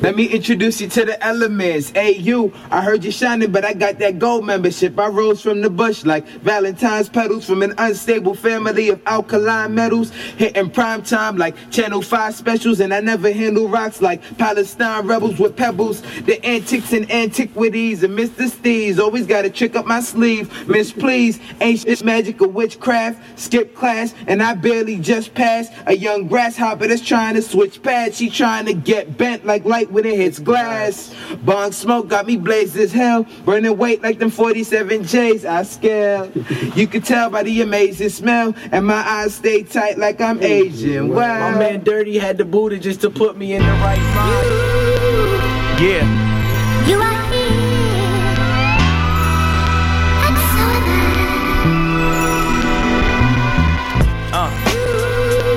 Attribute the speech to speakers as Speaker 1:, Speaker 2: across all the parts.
Speaker 1: Let me introduce you to the elements. Hey, you, I heard you shining, but I got that gold membership. I rose from the bush like Valentine's petals from an unstable family of alkaline metals. Hitting prime time like Channel 5 specials, and I never handle rocks like Palestine rebels with pebbles. The antics and antiquities and Mr. Steve's always got a trick up my sleeve. Miss, please, ain't shit magic or witchcraft. Skip class, and I barely just passed a young grasshopper that's trying to switch pads. She trying to get bent like light when it hits glass. Bong smoke got me blazed as hell, burning weight like them 47 J's. I scale. You can tell by the amazing smell, and my eyes stay tight like I'm Asian. Wow.
Speaker 2: My man Dirty had the booty just to put me in the right mind.
Speaker 3: Yeah.
Speaker 4: You are
Speaker 3: Uh.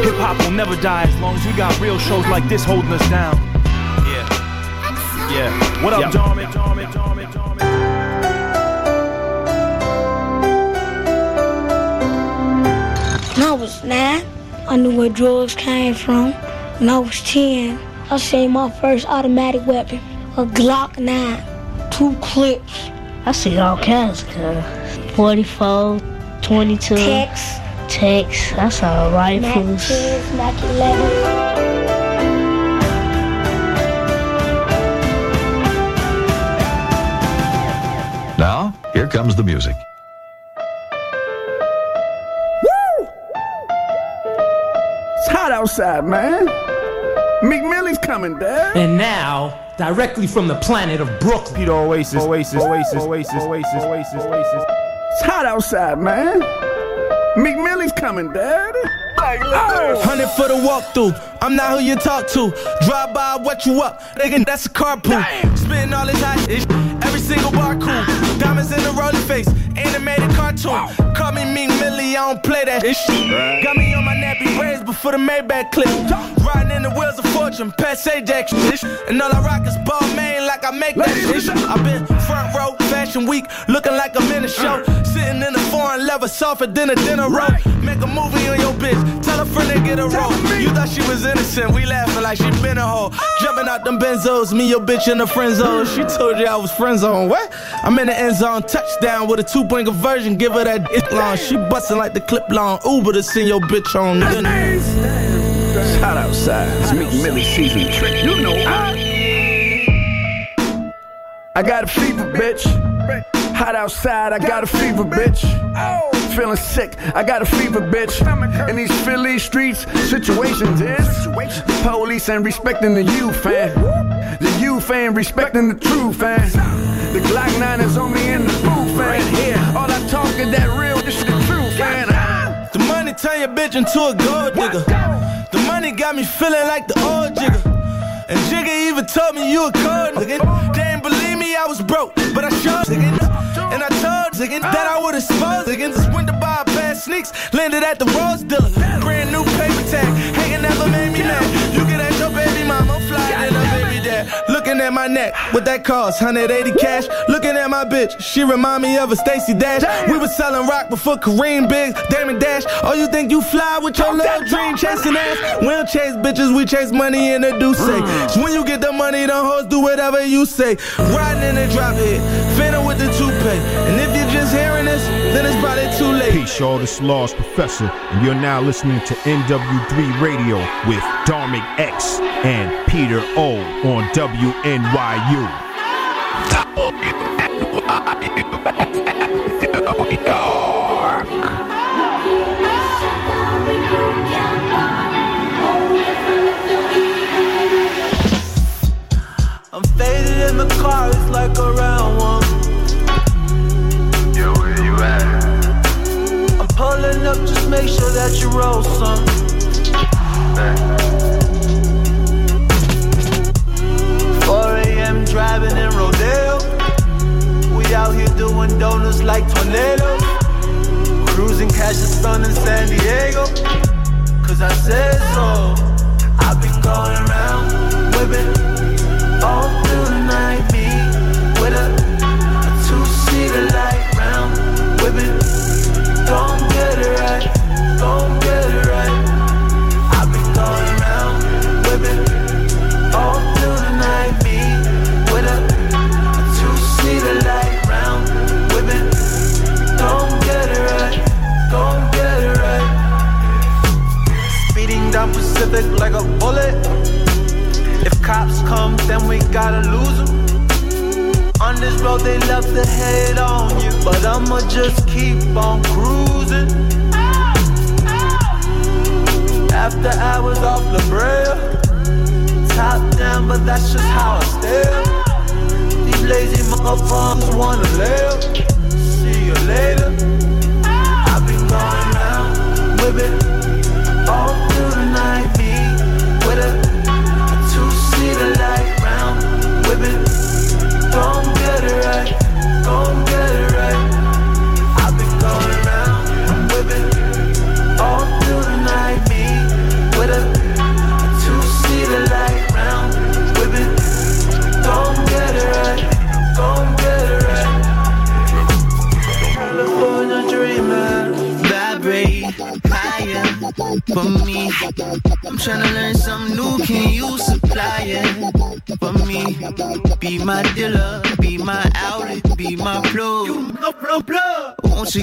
Speaker 5: Hip hop will never die as long as we got real shows like this holding us down.
Speaker 3: Yeah.
Speaker 5: Yeah. What up, Dormy.
Speaker 6: When I was nine, I knew where drugs came from. When I was 10, I seen my first automatic weapon, a Glock 9, two clips.
Speaker 7: I see all kinds of guns. 44, 22.
Speaker 6: Tex.
Speaker 7: Tex. I saw
Speaker 6: Mac
Speaker 7: rifles.
Speaker 6: 10s, Mac 11.
Speaker 8: Now, here comes the music.
Speaker 9: It's hot outside, man. Meek Millie's coming, Dad.
Speaker 10: And now, directly from the planet of Brooklyn.
Speaker 5: Peter Oasis, Oasis, Oasis, Oasis, Oasis, Oasis, Oasis.
Speaker 9: It's hot outside, man. Meek Millie's coming, Dad. Oh.
Speaker 11: Hundred for the walkthrough. I'm not who you talk to. Drive by, wet you up. Nigga, that's a carpool. Spitting all this hot shit. Every single bar cool. Diamonds in the rolling face. Animated cartoon. Call me Meek Millie, I don't play that shit. Got me on my nappy braids before the Maybach clip. Riding in the wheels of fortune, past Ajax shit. And all I rock is ball main like I make that shit. I've been front row, fashion week, looking like I'm in a show. Sitting in a foreign leather, softer than a dinner roll. Make a movie on your bitch, tell a friend to get a roll. You thought she was innocent, we laughing like she been a hoe. Jumping out them benzos, me your bitch in the friend zone. She told you I was friend zone. What? I'm in the end zone, touchdown with a two point conversion. Give her that dick long. She bustin' like the clip long. Uber to send your bitch on.
Speaker 9: It's hot outside. It's Meek Millie season trick. You know I. I got a fever, bitch. Hot outside, I got a fever, bitch. Feeling sick, I got a fever, bitch. In these Philly streets, situations is the police ain't respecting the you fan. The you fan respecting the true fan. The Glock 9 is on me in the booth, fan. All I talk is that real, this is the true fan.
Speaker 11: The money turn your bitch into a gold digger. The money got me feeling like the old jigger. And Jigga even told me you a cold nigga. They ain't believe I was broke, but I showed nigga. And I told nigga that I would expose. Just went to buy a pair of sneaks, landed at the rose dealer. Brand new paper tag, hating never made me mad. You can ask your baby mama, Looking at my neck, what that cost? 180 cash. Looking at my bitch, she remind me of a Stacey Dash. We was selling rock before Kareem Biggs, Damon Dash. Oh, you think you fly with your little dream chasing ass? We don't chase bitches, we chase money in the do say. So when you get the money, the hoes do whatever you say. Riding in the drop head, finna with the toupee. And if you're just hearing this, then it's probably too late.
Speaker 12: Peace, y'all. This is Lost Professor, and you're now listening to NW3 Radio with Dharmic X and Peter O on WNYU.
Speaker 11: I'm faded in the car, it's like a round one. I'm pulling up, just make sure that you roll some. 4 a.m. driving in Rodeo. We out here doing donuts like tornadoes. Cruising, catch the sun in San Diego. Cause I said so. I've been going around, whipping all through the night. Me with a, a two-seater light round, whipping get it right. I've
Speaker 8: been going all through the night. Me with a, two seater light round
Speaker 11: get it right. Get it right. Speeding down Pacific like
Speaker 4: a bullet. If cops come, then we gotta lose them. On this road, they left the head on you. But I'ma just keep on cruising. After hours off the Brea. Top down, but that's just how I stare. These lazy motherfuckers wanna live. See you later.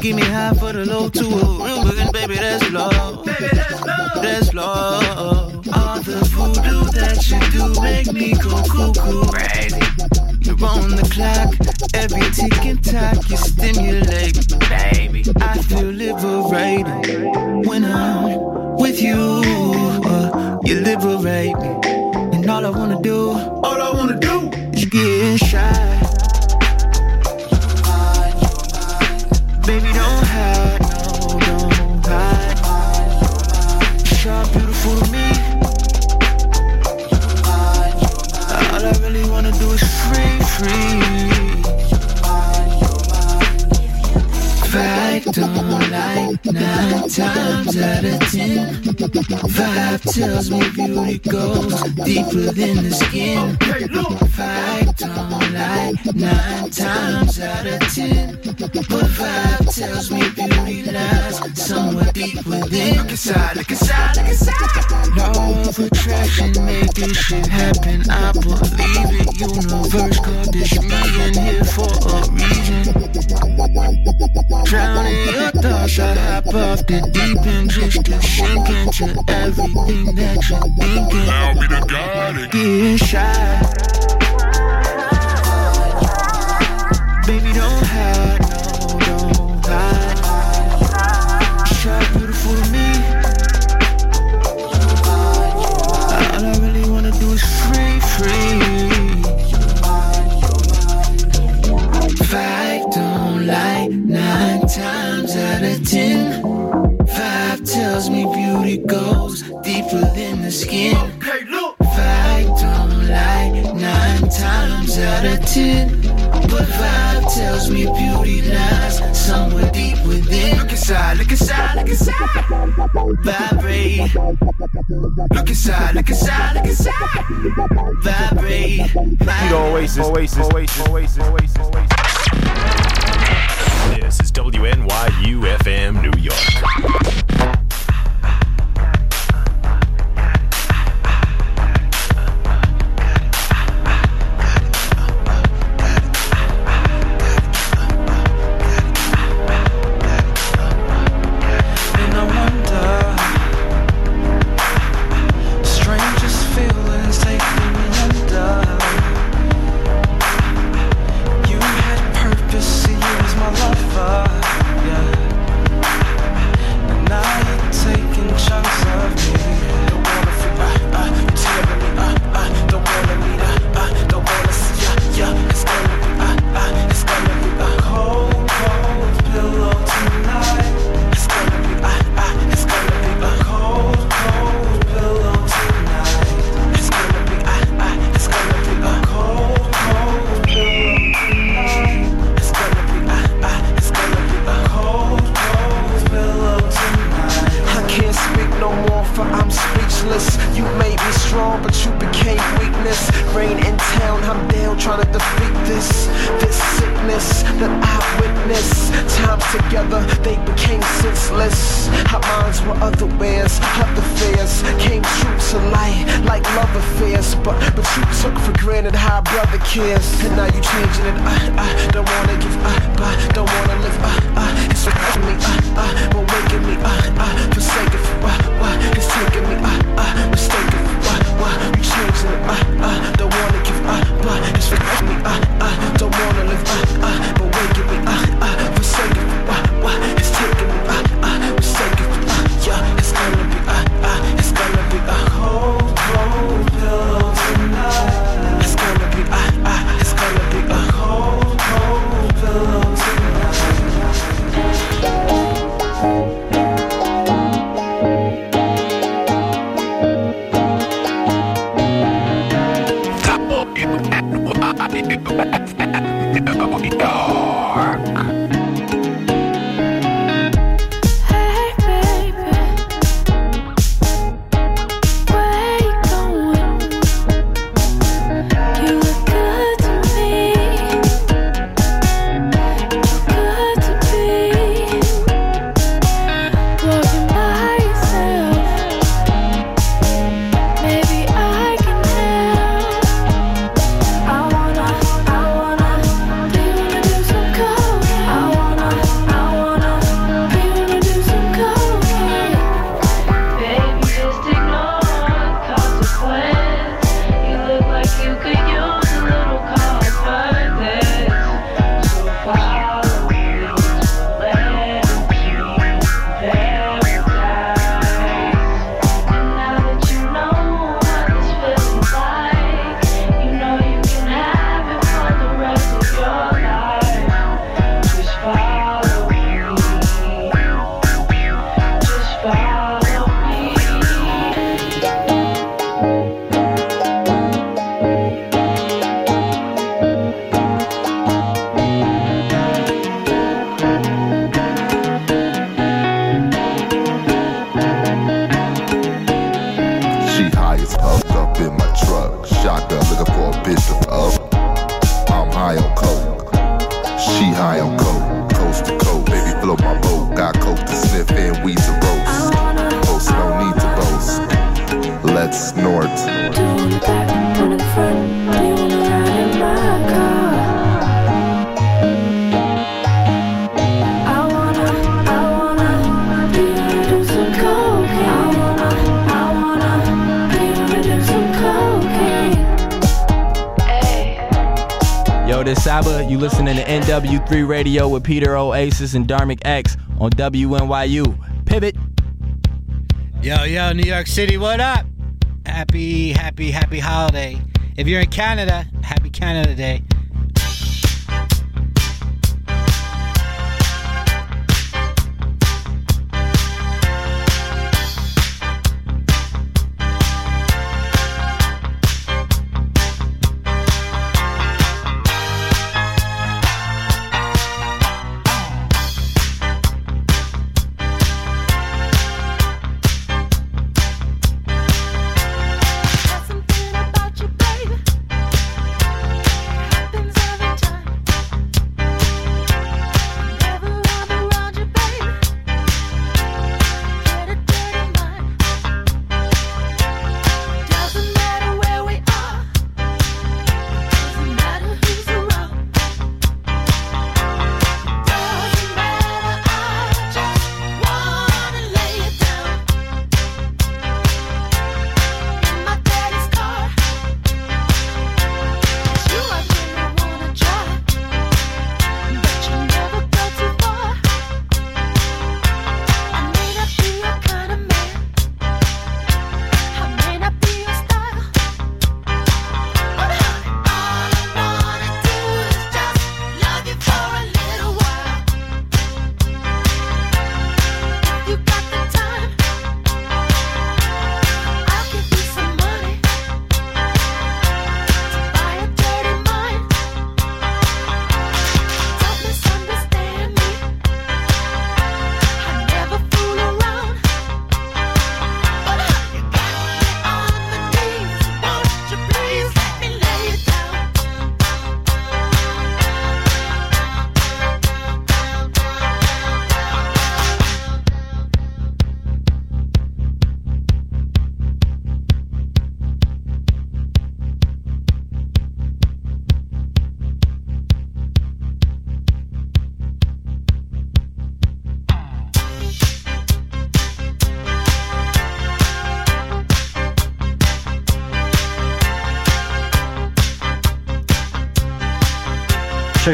Speaker 8: give me half for the low. in action. I'll be the guy that gets shot. Look inside, look inside, look inside. Vibrate. Vibrate.
Speaker 5: Oasis, Oasis, Oasis, Oasis, Oasis, Oasis.
Speaker 13: This is WNYU FM New York.
Speaker 14: Free Radio with Peter Oasis and Dharmic X on WNYU. Pivot.
Speaker 15: Yo, yo, New York City, what up? Happy, happy, happy holiday. If you're in Canada, happy Canada Day.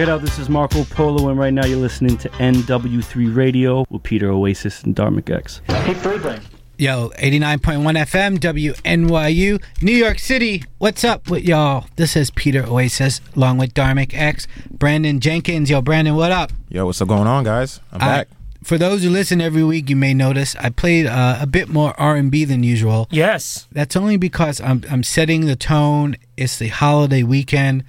Speaker 16: Check it out. This is Marco Polo, and right now you're listening to NW3 Radio with Peter Oasis and Dharmic X.
Speaker 15: Hey, Freeling. Yo, 89.1 FM, WNYU, New York City. What's up with y'all? This is Peter Oasis, along with Dharmic X, Brandon Jenkins. Yo, Brandon, what up?
Speaker 17: Yo, what's up going on, guys? I'm back.
Speaker 15: For those who listen every week, you may notice I played uh, a bit more R&B than usual.
Speaker 18: Yes.
Speaker 15: That's only because I'm I'm setting the tone. It's the holiday weekend.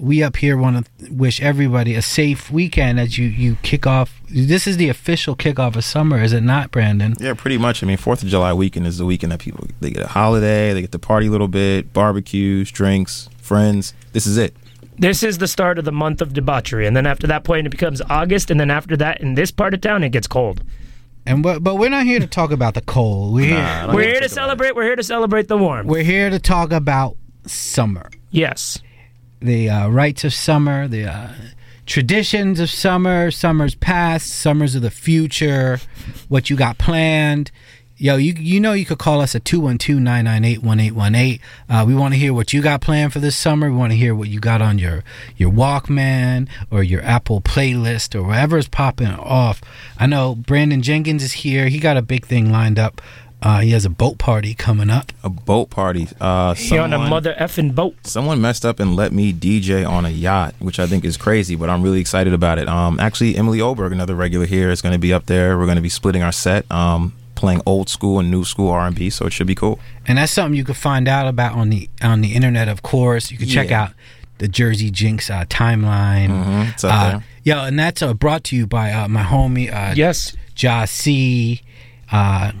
Speaker 15: We up here want to wish everybody a safe weekend as you you kick off. This is the official kickoff of summer, is it not, Brandon?
Speaker 17: Yeah, pretty much. I mean, Fourth of July weekend is the weekend that people they get a holiday, they get to party a little bit, barbecues, drinks, friends. This is it.
Speaker 18: This is the start of the month of debauchery, and then after that point, it becomes August, and then after that, in this part of town, it gets cold.
Speaker 15: And but, but we're not here to talk about the cold. We're here.
Speaker 18: We're here to celebrate. We're here to celebrate the warm.
Speaker 15: We're here to talk about summer.
Speaker 18: Yes.
Speaker 15: The uh, rites of summer, the uh, traditions of summer, summers past, summers of the future, what you got planned. Yo, you you know you could call us at 212-998-1818. Uh, we want to hear what you got planned for this summer. We want to hear what you got on your your Walkman or your Apple playlist or whatever is popping off. I know Brandon Jenkins is here. He got a big thing lined up. Uh, he has a boat party coming up.
Speaker 17: A boat party. Uh,
Speaker 18: He on a
Speaker 17: someone-
Speaker 18: mother effing boat.
Speaker 17: Someone messed up and let me DJ on a yacht, which I think is crazy, but I'm really excited about it. Um, actually, Emily Oberg, another regular here, is going to be up there. We're going to be splitting our set, um, playing old school and new school R&B, so it should be cool.
Speaker 15: and that's something you can find out about on the on the internet. Of course, you can check out the Jersey Jinx uh, timeline.
Speaker 17: Mhm, it's up
Speaker 15: uh,
Speaker 17: there.
Speaker 15: Yo, and that's uh, brought to you by uh, my homie. Uh,
Speaker 18: yes,
Speaker 15: Ja C, uh,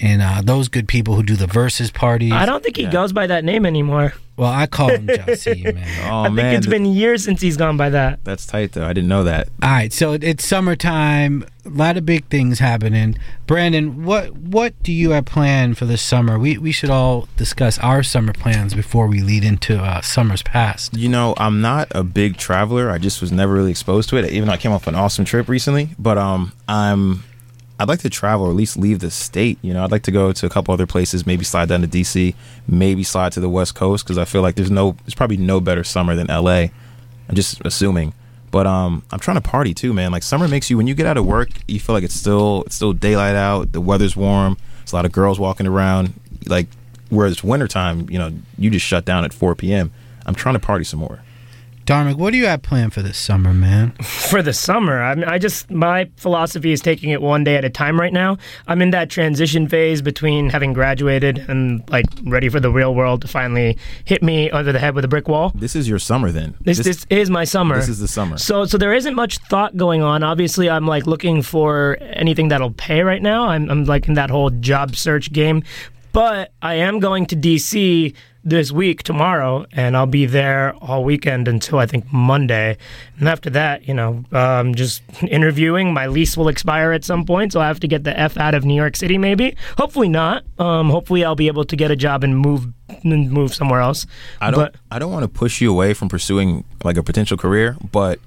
Speaker 15: and uh, those good people who do the verses parties.
Speaker 18: I don't think he goes by that name anymore.
Speaker 15: Well, I call him Ja C, man.
Speaker 17: Oh,
Speaker 18: I think
Speaker 17: man.
Speaker 18: it's been years since he's gone by that.
Speaker 17: That's tight, though. I didn't know that.
Speaker 15: All right, so it's summertime. A lot of big things happening. Brandon, what what do you have planned for this summer? We we should all discuss our summer plans before we lead into uh, summer's past.
Speaker 17: You know, I'm not a big traveler. I just was never really exposed to it, even though I came off an awesome trip recently. But um, I'm I'd like to travel or at least leave the state. You know, I'd like to go to a couple other places, maybe slide down to DC, maybe slide to the West Coast because I feel like there's no, there's probably no better summer than LA. I'm just assuming. But um, I'm trying to party too, man. Like summer makes you when you get out of work, you feel like it's still it's still daylight out. The weather's warm. There's a lot of girls walking around. Like whereas wintertime, you know, you just shut down at 4 p.m. I'm trying to party some more.
Speaker 15: Dharmic, what do you have planned for this summer, man?
Speaker 18: For the summer, I mean, I just my philosophy is taking it one day at a time. Right now, I'm in that transition phase between having graduated and like ready for the real world to finally hit me under the head with a brick wall.
Speaker 17: This is your summer then.
Speaker 18: This, this is my summer.
Speaker 17: This is the summer.
Speaker 18: So so there isn't much thought going on. Obviously, I'm like looking for anything that'll pay right now. I'm I'm like in that whole job search game. But I am going to DC this week tomorrow, and I'll be there all weekend until I think Monday. And after that, you know, um, just interviewing. My lease will expire at some point, so I have to get the f out of New York City. Maybe, hopefully not. Um, hopefully, I'll be able to get a job and move and move somewhere else.
Speaker 17: I don't
Speaker 18: But
Speaker 17: I don't want to push you away from pursuing like a potential career, but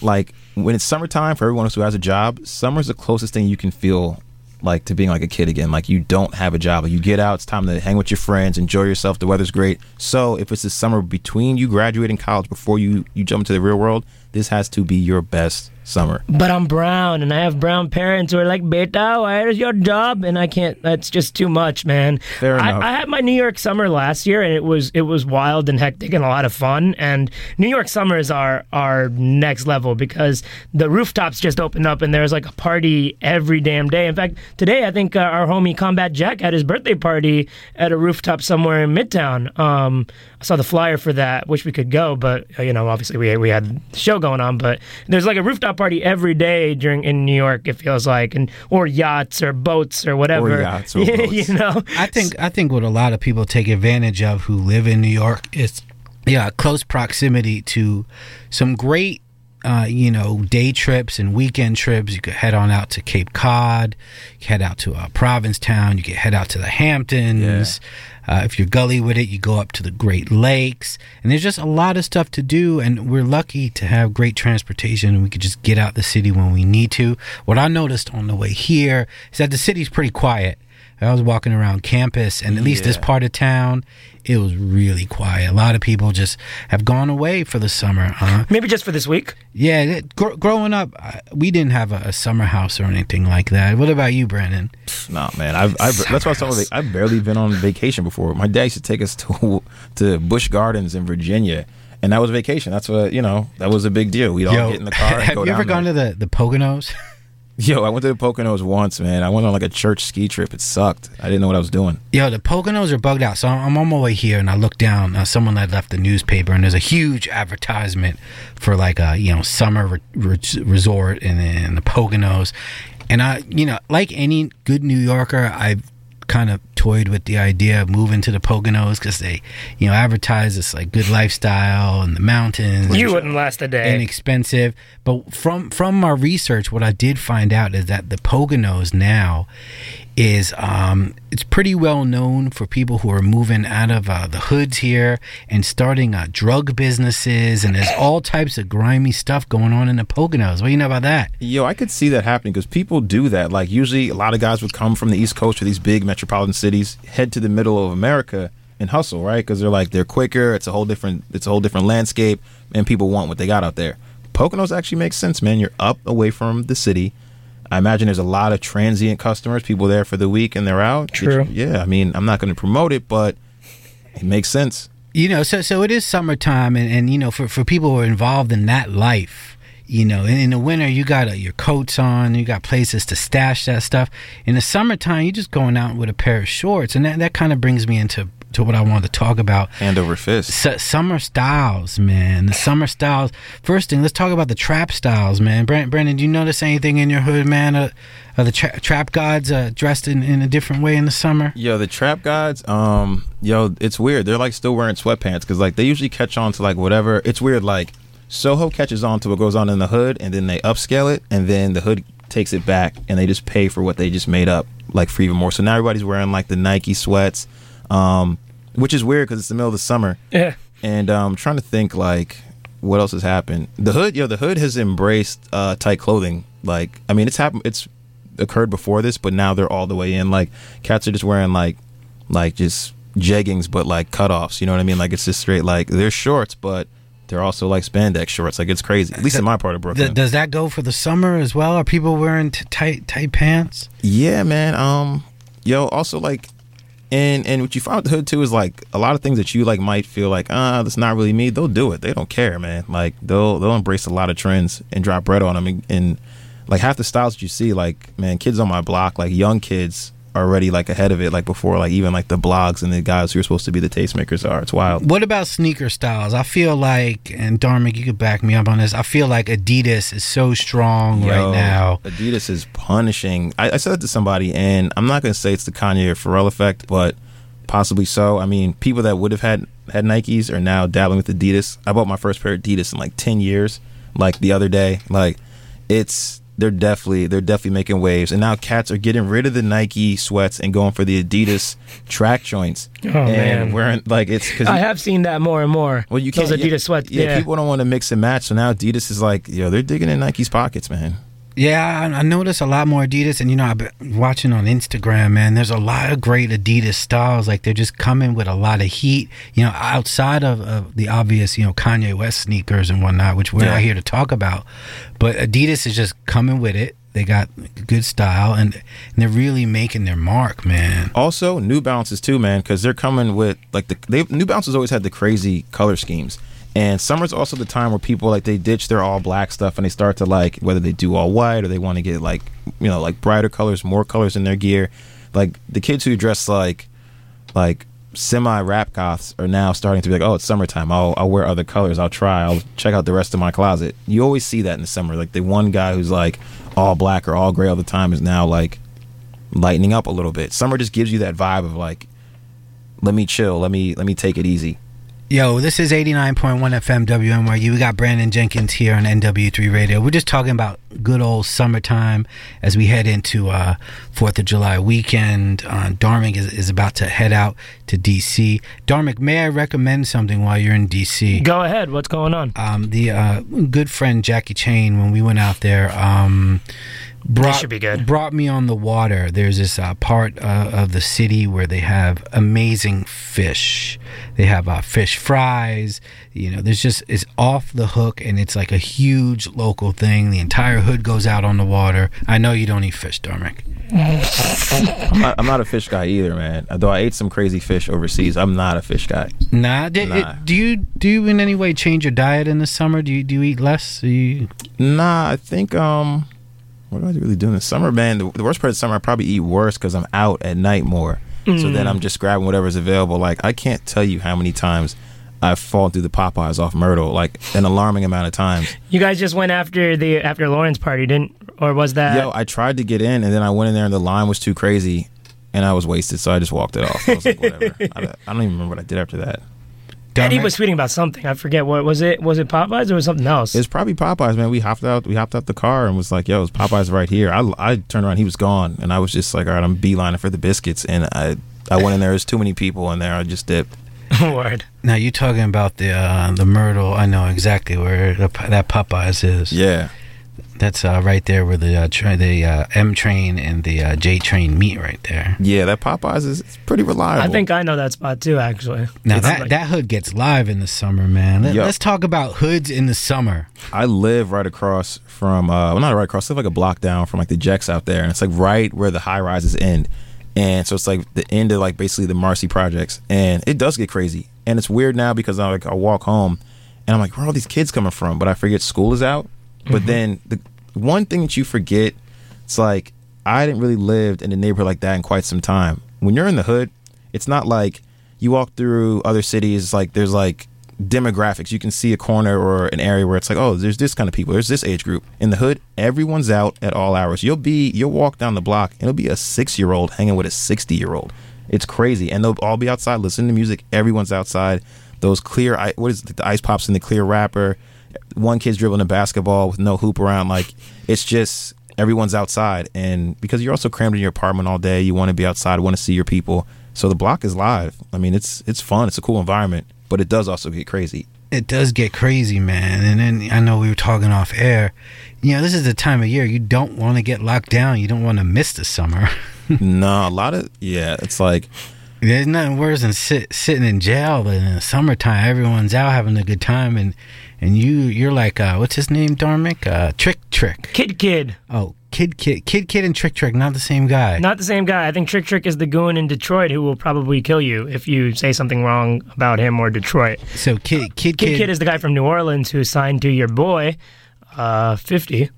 Speaker 17: like when it's summertime for everyone who has a job, summer's the closest thing you can feel like to being like a kid again. Like you don't have a job. You get out, it's time to hang with your friends, enjoy yourself. The weather's great. So if it's the summer between you graduating college before you you jump into the real world, this has to be your best summer.
Speaker 18: But I'm brown and I have brown parents who are like, Beta, where's your job? And I can't, that's just too much, man.
Speaker 17: Fair
Speaker 18: I. I had my New York summer last year and it was it was wild and hectic and a lot of fun. And New York summers are, are next level because the rooftops just opened up and there's like a party every damn day. In fact, today I think uh, our homie Combat Jack had his birthday party at a rooftop somewhere in Midtown. Um, I saw the flyer for that. Wish we could go, but uh, you know, obviously we we had the show going on. But there's like a rooftop party every day during in New York. It feels like, and or yachts or boats or whatever.
Speaker 15: Or yachts
Speaker 17: or boats.
Speaker 18: you know,
Speaker 15: I think I think what a lot of people take advantage of who live in New York is yeah, close proximity to some great uh, you know, day trips and weekend trips. You could head on out to Cape Cod, head out to uh, Provincetown, you could head out to the Hamptons. Uh, if you're gully with it, you go up to the Great Lakes. And there's just a lot of stuff to do. And we're lucky to have great transportation and we could just get out the city when we need to. What I noticed on the way here is that the city's pretty quiet. I was walking around campus, and at least this part of town, it was really quiet. A lot of people just have gone away for the summer. Huh?
Speaker 18: Maybe just for this week.
Speaker 15: Yeah, it- gr- growing up, I- we didn't have a, a summer house or anything like that. What about you, Brandon?
Speaker 17: Nah, man. I've, I've that's why I was talking. I've barely been on vacation before. My dad used to take us to to Busch Gardens in Virginia, and that was vacation. That's what you know. That was a big deal. We'd all
Speaker 15: Yo,
Speaker 17: get in the car. And
Speaker 15: have
Speaker 17: go
Speaker 15: you ever
Speaker 17: down
Speaker 15: gone
Speaker 17: there.
Speaker 15: to the the Poconos?
Speaker 17: Yo, I went to the Poconos once, man. I went on like a church ski trip. It sucked. I didn't know what I was doing.
Speaker 15: Yo, the Poconos are bugged out. So I'm on my way here, and I look down. Uh, someone had left the newspaper, and there's a huge advertisement for like a you know summer re- re- resort in, in the Poconos. And I, you know, like any good New Yorker, I've kind of toyed with the idea of moving to the Poconos because they, you know, advertise this like good lifestyle and the mountains.
Speaker 18: You wouldn't last a day.
Speaker 15: inexpensive. But from from our research, what I did find out is that the Poconos now is um, it's pretty well known for people who are moving out of uh, the hoods here and starting uh, drug businesses, and there's all types of grimy stuff going on in the Poconos. What do you know about that?
Speaker 17: Yo, I could see that happening because people do that. Like usually, a lot of guys would come from the East Coast or these big metropolitan cities, head to the middle of America and hustle, right? Because they're like they're quicker. It's a whole different. It's a whole different landscape, and people want what they got out there. Poconos actually makes sense, man. You're up away from the city. I imagine there's a lot of transient customers, people there for the week and they're out.
Speaker 18: True.
Speaker 17: Yeah, I mean, I'm not going to promote it, but it makes sense.
Speaker 15: You know, so so it is summertime, and, and you know, for, for people who are involved in that life, you know, in, in the winter you got uh, your coats on, you got places to stash that stuff. In the summertime, you're just going out with a pair of shorts, and that, that kind of brings me into to what I wanted to talk about.
Speaker 17: Hand over fist.
Speaker 15: Su- summer styles, man. The summer styles. First thing, let's talk about the trap styles, man. Brandon, Brandon do you notice anything in your hood, man? Uh, are the tra- trap gods uh, dressed in, in a different way in the summer?
Speaker 17: Yo, the trap gods, um, yo, it's weird. They're like still wearing sweatpants because like they usually catch on to like whatever. It's weird. Like Soho catches on to what goes on in the hood, and then they upscale it, and then the hood takes it back, and they just pay for what they just made up, like for even more. So now everybody's wearing like the Nike sweats, um, which is weird because it's the middle of the summer.
Speaker 18: Yeah.
Speaker 17: And um, trying to think like what else has happened. The hood, yo, the hood has embraced uh, tight clothing. Like, I mean, it's happened. It's occurred before this, but now they're all the way in. Like, cats are just wearing like, like just jeggings, but like cutoffs. You know what I mean? Like, it's just straight. Like, they're shorts, but they're also like spandex shorts. Like, it's crazy. At least in my part of Brooklyn.
Speaker 15: Th- does that go for the summer as well? Are people wearing t- tight tight pants?
Speaker 17: Yeah, man. Um, yo, also like, and and what you find with the hood too is like a lot of things that you like might feel like ah that's not really me. They'll do it. They don't care, man. Like they'll they'll embrace a lot of trends and drop bread on them. And, and like half the styles that you see, like man, kids on my block, like young kids already like ahead of it, like before like even like the blogs and the guys who are supposed to be the tastemakers are. It's wild.
Speaker 15: What about sneaker styles? I feel like, and Dharmic, you could back me up on this. I feel like Adidas is so strong
Speaker 17: Yo,
Speaker 15: right now.
Speaker 17: Adidas is punishing. I, I said that to somebody, and I'm not going to say it's the Kanye or Pharrell effect, but possibly so. I mean, people that would have had had Nikes are now dabbling with Adidas. I bought my first pair of Adidas in like 10 years, like the other day. Like, it's they're definitely they're definitely making waves, and now cats are getting rid of the Nike sweats and going for the Adidas track joints.
Speaker 18: Oh,
Speaker 17: and
Speaker 18: man.
Speaker 17: wearing like it's because
Speaker 18: I have seen that more and more.
Speaker 17: well, you
Speaker 18: Those
Speaker 17: can't
Speaker 18: Adidas
Speaker 17: yeah,
Speaker 18: sweats.
Speaker 17: Yeah,
Speaker 18: Yeah,
Speaker 17: people don't want to mix and match. So now Adidas is like, yo, they're digging in Nike's pockets, man.
Speaker 15: Yeah, I, I notice a lot more Adidas, and you know, I've been watching on Instagram, man. There's a lot of great Adidas styles. Like they're just coming with a lot of heat. You know, outside of, of the obvious, you know, Kanye West sneakers and whatnot, which we're
Speaker 17: Yeah.
Speaker 15: not here to talk about. But Adidas is just coming with it. They got good style, and, and they're really making their mark, man.
Speaker 17: Also, New Balances too, man, because they're coming with like the they New Balances always had the crazy color schemes, and summer's also the time where people like they ditch their all black stuff and they start to like whether they do all white or they want to get like you know like brighter colors, more colors in their gear. Like the kids who dress like like semi rap goths are now starting to be like, oh, it's summertime. I'll I'll wear other colors. I'll try. I'll check out the rest of my closet. You always see that in the summer. Like the one guy who's like all black or all gray all the time is now like lightening up a little bit. Summer just gives you that vibe of like, let me chill, let me let me take it easy.
Speaker 15: Yo, this is 89.1 FM WNYU. We got Brandon Jenkins here on NW3 Radio. We're just talking about good old summertime as we head into uh, Fourth of July weekend. Uh, Dharmic is, is about to head out to DC. Dharmic, may I recommend something while you're in DC?
Speaker 18: Go ahead. What's going on?
Speaker 15: Um, the uh, good friend Jackie Chain, when we went out there, um, brought
Speaker 18: should be good.
Speaker 15: brought me on the water. There's this uh, part uh, of the city where they have amazing fish. They have uh, fish fries. You know, there's just it's off the hook, and it's like a huge local thing. The entire hood goes out on the water. I know you don't eat fish, Dharmic.
Speaker 17: I'm not, I'm not a fish guy either, man. Though I ate some crazy fish overseas, I'm not a fish guy.
Speaker 15: Nah, di-
Speaker 17: Nah.
Speaker 15: it- do you do you in any way change your diet in the summer? Do you do you eat less? Do you...
Speaker 17: Nah, I think um, what do I really do in the summer, man? The, the worst part of the summer, I probably eat worse because I'm out at night more. So
Speaker 18: Mm.
Speaker 17: then I'm just grabbing whatever's available. Like I can't tell you how many times I've fallen through the Popeyes off Myrtle, like an alarming amount of times.
Speaker 18: You guys just went after the after Lauren's party, didn't? Or was that?
Speaker 17: Yo, I tried to get in, and then I went in there, and the line was too crazy, and I was wasted, so I just walked it off. I was like, whatever. I, I don't even remember what I did after that.
Speaker 18: Eddie was tweeting about something. I forget what was it. Was it Popeyes or was it something else?
Speaker 17: It's probably Popeyes, man. We hopped out. We hopped out the car and was like, "Yo, it's Popeyes right here." I, I turned around, he was gone, and I was just like, "All right, I'm beelining for the biscuits." And I I went in there. There's too many people in there. I just dipped.
Speaker 18: Word.
Speaker 15: Now you talking about the uh, the Myrtle? I know exactly where the, that Popeyes is.
Speaker 17: Yeah,
Speaker 15: that's uh, right there where the uh, tra- the uh, M train and the uh, J train meet right there.
Speaker 17: Yeah, that Popeyes is it's pretty reliable.
Speaker 18: I think I know that spot too. Actually,
Speaker 15: Now
Speaker 18: It's
Speaker 15: that
Speaker 18: like-
Speaker 15: that hood gets live in the summer, man. Let,
Speaker 17: Yo.
Speaker 15: us talk about hoods in the summer.
Speaker 17: I live right across from uh well not right across, I live like a block down from like the Jacks out there and it's like right where the high rises end. And so it's like the end of like basically the Marcy projects. And it does get crazy. And it's weird now because I like I walk home and I'm like, where are all these kids coming from? But I forget school is out. But
Speaker 18: Mhm.
Speaker 17: then the one thing that you forget, it's like I didn't really lived in a neighborhood like that in quite some time. When you're in the hood, it's not like you walk through other cities like there's like demographics. You can see a corner or an area where it's like, oh, there's this kind of people. There's this age group. In the hood, everyone's out at all hours. You'll be you'll walk down the block and it'll be a six year old hanging with a sixty year old. It's crazy, and they'll all be outside listening to music. Everyone's outside. Those clear, what is it, the ice pops in the clear wrapper? One kid's dribbling a basketball with no hoop around. Like it's just everyone's outside, and because you're also crammed in your apartment all day, you want to be outside, want to see your people. So the block is live. I mean, it's it's fun. It's a cool environment, but it does also get crazy.
Speaker 15: It does get crazy, man. And then I know we were talking off air. You know, this is the time of year you don't want to get locked down. You don't want to miss the summer.
Speaker 17: no, a lot of yeah. It's like
Speaker 15: there's nothing worse than sit, sitting in jail. But in the summertime, everyone's out having a good time, and and you you're like, uh, what's his name, Dharmic? Uh, Trick Trick.
Speaker 18: Kidd Kidd.
Speaker 15: Oh, Kidd Kidd Kidd Kidd and Trick Trick, not the same guy.
Speaker 18: Not the same guy. I think Trick Trick is the goon in Detroit who will probably kill you if you say something wrong about him or Detroit.
Speaker 15: So Kidd Kidd
Speaker 18: Kidd Kidd is the guy from New Orleans who signed to your boy, uh, Fifty,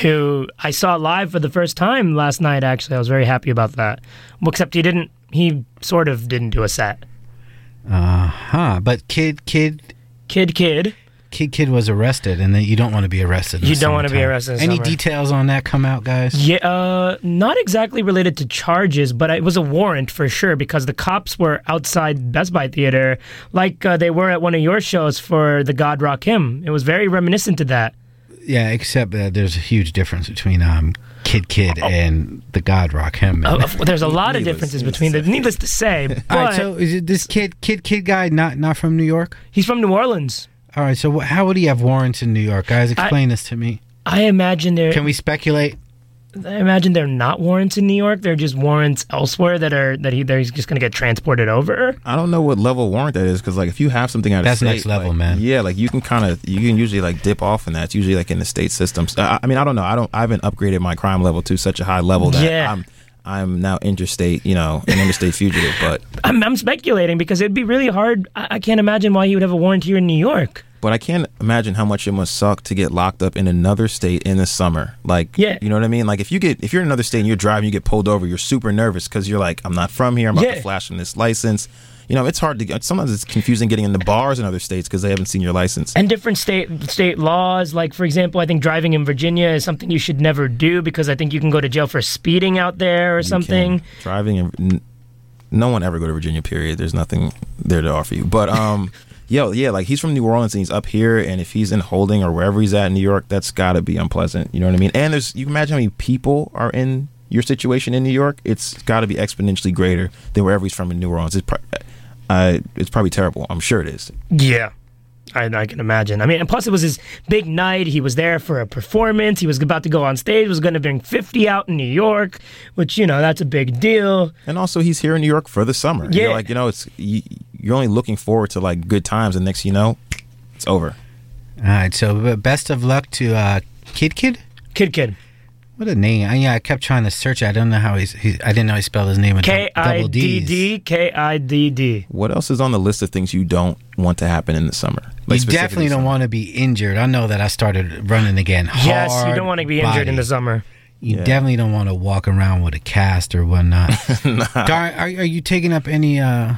Speaker 18: who I saw live for the first time last night. Actually, I was very happy about that. Well, except he didn't. He sort of didn't do a set.
Speaker 15: Uh huh. But Kidd Kidd
Speaker 18: Kidd Kidd.
Speaker 15: Kidd Kidd was arrested, and then you don't want to be arrested.
Speaker 18: You don't wanna be arrested
Speaker 15: Any
Speaker 18: summer.
Speaker 15: details on that come out, guys?
Speaker 18: Yeah, uh, not exactly related to charges, but it was a warrant for sure because the cops were outside Best Buy Theater like uh, they were at one of your shows for the God Rakim. It was very reminiscent to that.
Speaker 15: Yeah, except that there's a huge difference between um Kidd Kidd and the God Rakim.
Speaker 18: Uh, there's a lot of differences between them, needless to say. But
Speaker 15: All right, so is it this kid Kidd Kidd guy not not from New York?
Speaker 18: He's from New Orleans.
Speaker 15: All right, so how would he have warrants in New York, guys? Explain this to me.
Speaker 18: I imagine there.
Speaker 15: Can we speculate?
Speaker 18: I imagine they're not warrants in New York. They're just warrants elsewhere that are that he they're just going to get transported over.
Speaker 17: I don't know what level warrant that is because like if you have something out of
Speaker 15: That's
Speaker 17: state,
Speaker 15: next level,
Speaker 17: like,
Speaker 15: man.
Speaker 17: Yeah, like you can kind of you can usually like dip off in that. It's usually like in the state systems. I, I mean, I don't know. I don't. I haven't upgraded my crime level to such a high level that
Speaker 18: Yeah.
Speaker 17: I'm I'm now interstate. You know, an interstate fugitive. But
Speaker 18: I'm, I'm speculating because it'd be really hard. I, I can't imagine why he would have a warrant here in New York.
Speaker 17: but I can't imagine how much it must suck to get locked up in another state in the summer. Like,
Speaker 18: Yeah.
Speaker 17: you know what I mean? Like if you get if you're in another state and you're driving, you get pulled over, you're super nervous because you're like, I'm not from here. I'm about
Speaker 18: Yeah.
Speaker 17: to flash from this license. You know, it's hard to get. Sometimes it's confusing getting into bars in other states because they haven't seen your license.
Speaker 18: And different state state laws, like for example, I think driving in Virginia is something you should never do because I think you can go to jail for speeding out there or something.
Speaker 17: can. driving and n- no one ever go to Virginia. Period. There's nothing there to offer you. But um, yo, yeah, like he's from New Orleans and he's up here, and if he's in holding or wherever he's at in New York, that's got to be unpleasant. You know what I mean? And there's you can imagine how many people are in your situation in New York. It's got to be exponentially greater than wherever he's from in New Orleans. It's, uh, it's probably terrible. I'm sure it is.
Speaker 18: Yeah. I, I can imagine. I mean, and plus it was his big night. He was there for a performance. He was about to go on stage. Was going to bring 50 out in New York, which you know that's a big deal.
Speaker 17: And also, he's here in New York for the summer.
Speaker 18: Yeah.
Speaker 17: You're like you know, it's you, you're only looking forward to like good times, and next you know, it's over.
Speaker 15: All right, so best of luck to uh, Kidd Kidd.
Speaker 18: Kidd Kidd.
Speaker 15: What a name! I, yeah, I kept trying to search. it. I don't know how he's. He, I didn't know he spelled his name with dou-
Speaker 18: K I
Speaker 15: double
Speaker 18: D
Speaker 15: D's.
Speaker 18: D K I D D.
Speaker 17: What else is on the list of things you don't want to happen in the summer?
Speaker 15: You definitely don't
Speaker 17: summer.
Speaker 15: want to be injured. I know that I started running again.
Speaker 18: Yes, you don't want to be injured in the summer.
Speaker 15: You
Speaker 17: Yeah.
Speaker 15: definitely don't want to walk around with a cast or whatnot. Dar- are, are you taking up any uh,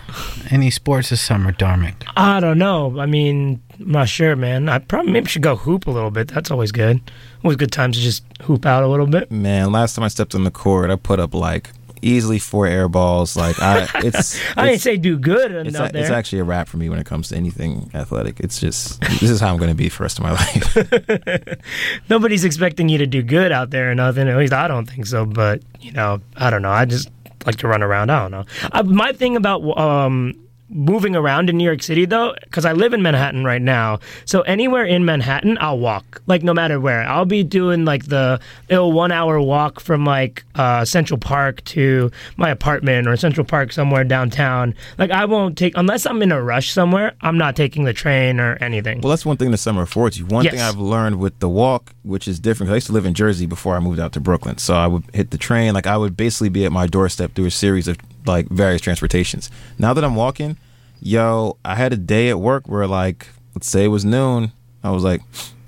Speaker 15: any sports this summer, Dharmic?
Speaker 18: I don't know. I mean, I'm not sure, man. I probably maybe should go hoop a little bit. That's always good. Always good times to just hoop out a little bit.
Speaker 17: Man, last time I stepped on the court, I put up like easily four air balls. Like I, it's.
Speaker 18: I didn't say do good
Speaker 17: It's, a-
Speaker 18: there.
Speaker 17: it's actually a wrap for me when it comes to anything athletic. It's just this is how I'm going to be for the rest of my life.
Speaker 18: Nobody's expecting you to do good out there or nothing. At least I don't think so. But you know, I don't know. I just like to run around. I don't know. I, my thing about um, moving around in New York City though, because I live in Manhattan right now. So anywhere in Manhattan, I'll walk. Like no matter where, I'll be doing like the ill one hour walk from like uh, Central Park to my apartment or Central Park somewhere downtown. Like I won't take unless I'm in a rush somewhere. I'm not taking the train or anything.
Speaker 17: well, that's one thing the summer affords you. One thing I've learned with the walk, which is different. 'cause I used to live in Jersey before I moved out to Brooklyn, so I would hit the train. Like I would basically be at my doorstep through a series of like various transportations. Now that I'm walking, yo, I had a day at work where like let's say it was noon. I was like,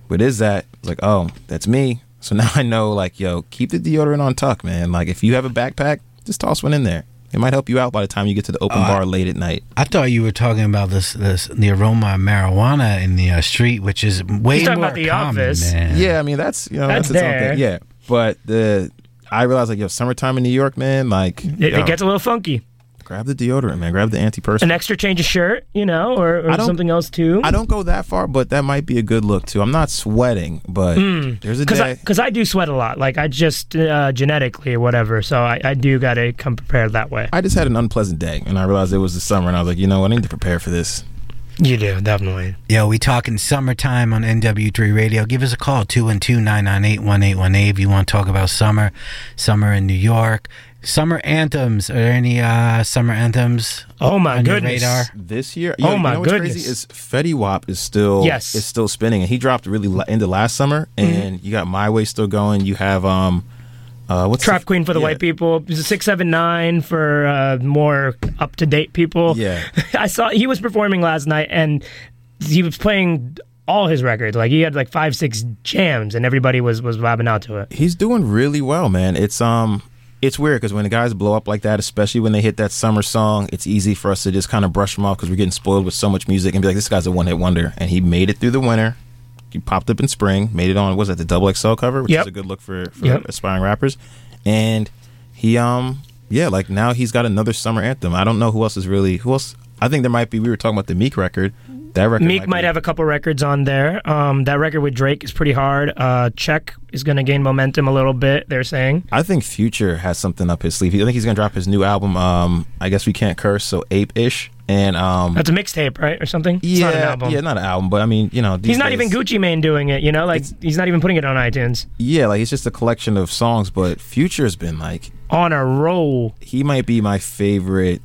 Speaker 17: "What is that?" I was like, "Oh, that's me." So now I know, like, yo, keep the deodorant on tuck, man. Like, if you have a backpack, just toss one in there. It might help you out by the time you get to the open
Speaker 15: Uh,
Speaker 17: bar late at night.
Speaker 15: I thought you were talking about this, this the aroma of marijuana in the uh, street, which is way
Speaker 18: talking
Speaker 15: more
Speaker 18: about The
Speaker 15: common,
Speaker 18: Office.
Speaker 15: man.
Speaker 17: Yeah, I mean that's you know
Speaker 18: That's
Speaker 17: that's, its own
Speaker 18: there.
Speaker 17: thing. Yeah, but the I realized like yo, summertime in New York, man, like
Speaker 18: It,
Speaker 17: yo,
Speaker 18: it gets a little funky.
Speaker 17: grab the deodorant, man, grab the antiperspirant.
Speaker 18: An extra change of shirt, you know, or, or something else too.
Speaker 17: I don't go that far, but that might be a good look too. I'm not sweating, but
Speaker 18: Mm.
Speaker 17: there's a
Speaker 18: Because
Speaker 17: day.
Speaker 18: I, 'cause I do sweat a lot, like I just uh, genetically or whatever. So I, I do got to come prepared that way.
Speaker 17: I just had an unpleasant day, and I realized it was the summer, and I was like, you know, I need to prepare for this.
Speaker 18: You do definitely.
Speaker 15: Yo, we talking summertime on NW3 Radio. Give us a call, 212-998-1818 if you want to talk about summer, summer in New York. Summer anthems. Are there any uh, summer anthems
Speaker 18: Oh my
Speaker 15: on your
Speaker 18: goodness.
Speaker 15: radar?
Speaker 17: This year,
Speaker 18: Oh
Speaker 17: yo, you
Speaker 18: my
Speaker 17: know what's
Speaker 18: goodness.
Speaker 17: crazy is Fetty Wap is still
Speaker 18: Yes.
Speaker 17: is still spinning, and he dropped really into last summer,
Speaker 18: Mm-hmm.
Speaker 17: and you got My Way still going. You have um, uh, what's
Speaker 18: Trap
Speaker 17: the,
Speaker 18: Queen for the
Speaker 17: yeah.
Speaker 18: white people. Six seven nine for uh, more up to date people.
Speaker 17: Yeah.
Speaker 18: I saw he was performing last night and he was playing all his records. Like he had like five six jams and everybody was was vibing out to it.
Speaker 17: He's doing really well, man. It's um, it's weird because when the guys blow up like that, especially when they hit that summer song, it's easy for us to just kind of brush them off because we're getting spoiled with so much music and be like, this guy's a one hit wonder, and he made it through the winter. He popped up in spring, made it on was that the double XL cover, which
Speaker 18: Yep.
Speaker 17: is a good look for, for
Speaker 18: Yep.
Speaker 17: aspiring rappers, and he um, yeah, like now he's got another summer anthem. I don't know who else is really who else. I think there might be. We were talking about the Meek record. That record
Speaker 18: Meek might,
Speaker 17: be-
Speaker 18: have a couple records on there. Um, that record with Drake is pretty hard. Uh, Check is going to gain momentum a little bit. They're saying.
Speaker 17: I think Future has something up his sleeve. I think he's gonna drop his new album. Um, I guess we can't curse, so ape ish, and um,
Speaker 18: That's a mixtape, right, or something? It's
Speaker 17: yeah,
Speaker 18: not an album.
Speaker 17: yeah, not an album, but I mean, you know, these
Speaker 18: he's not
Speaker 17: days-
Speaker 18: even Gucci Mane doing it. You know, like he's not even putting it on iTunes.
Speaker 17: Yeah, like it's just a collection of songs. But Future's been like
Speaker 18: On a roll.
Speaker 17: he might be my favorite.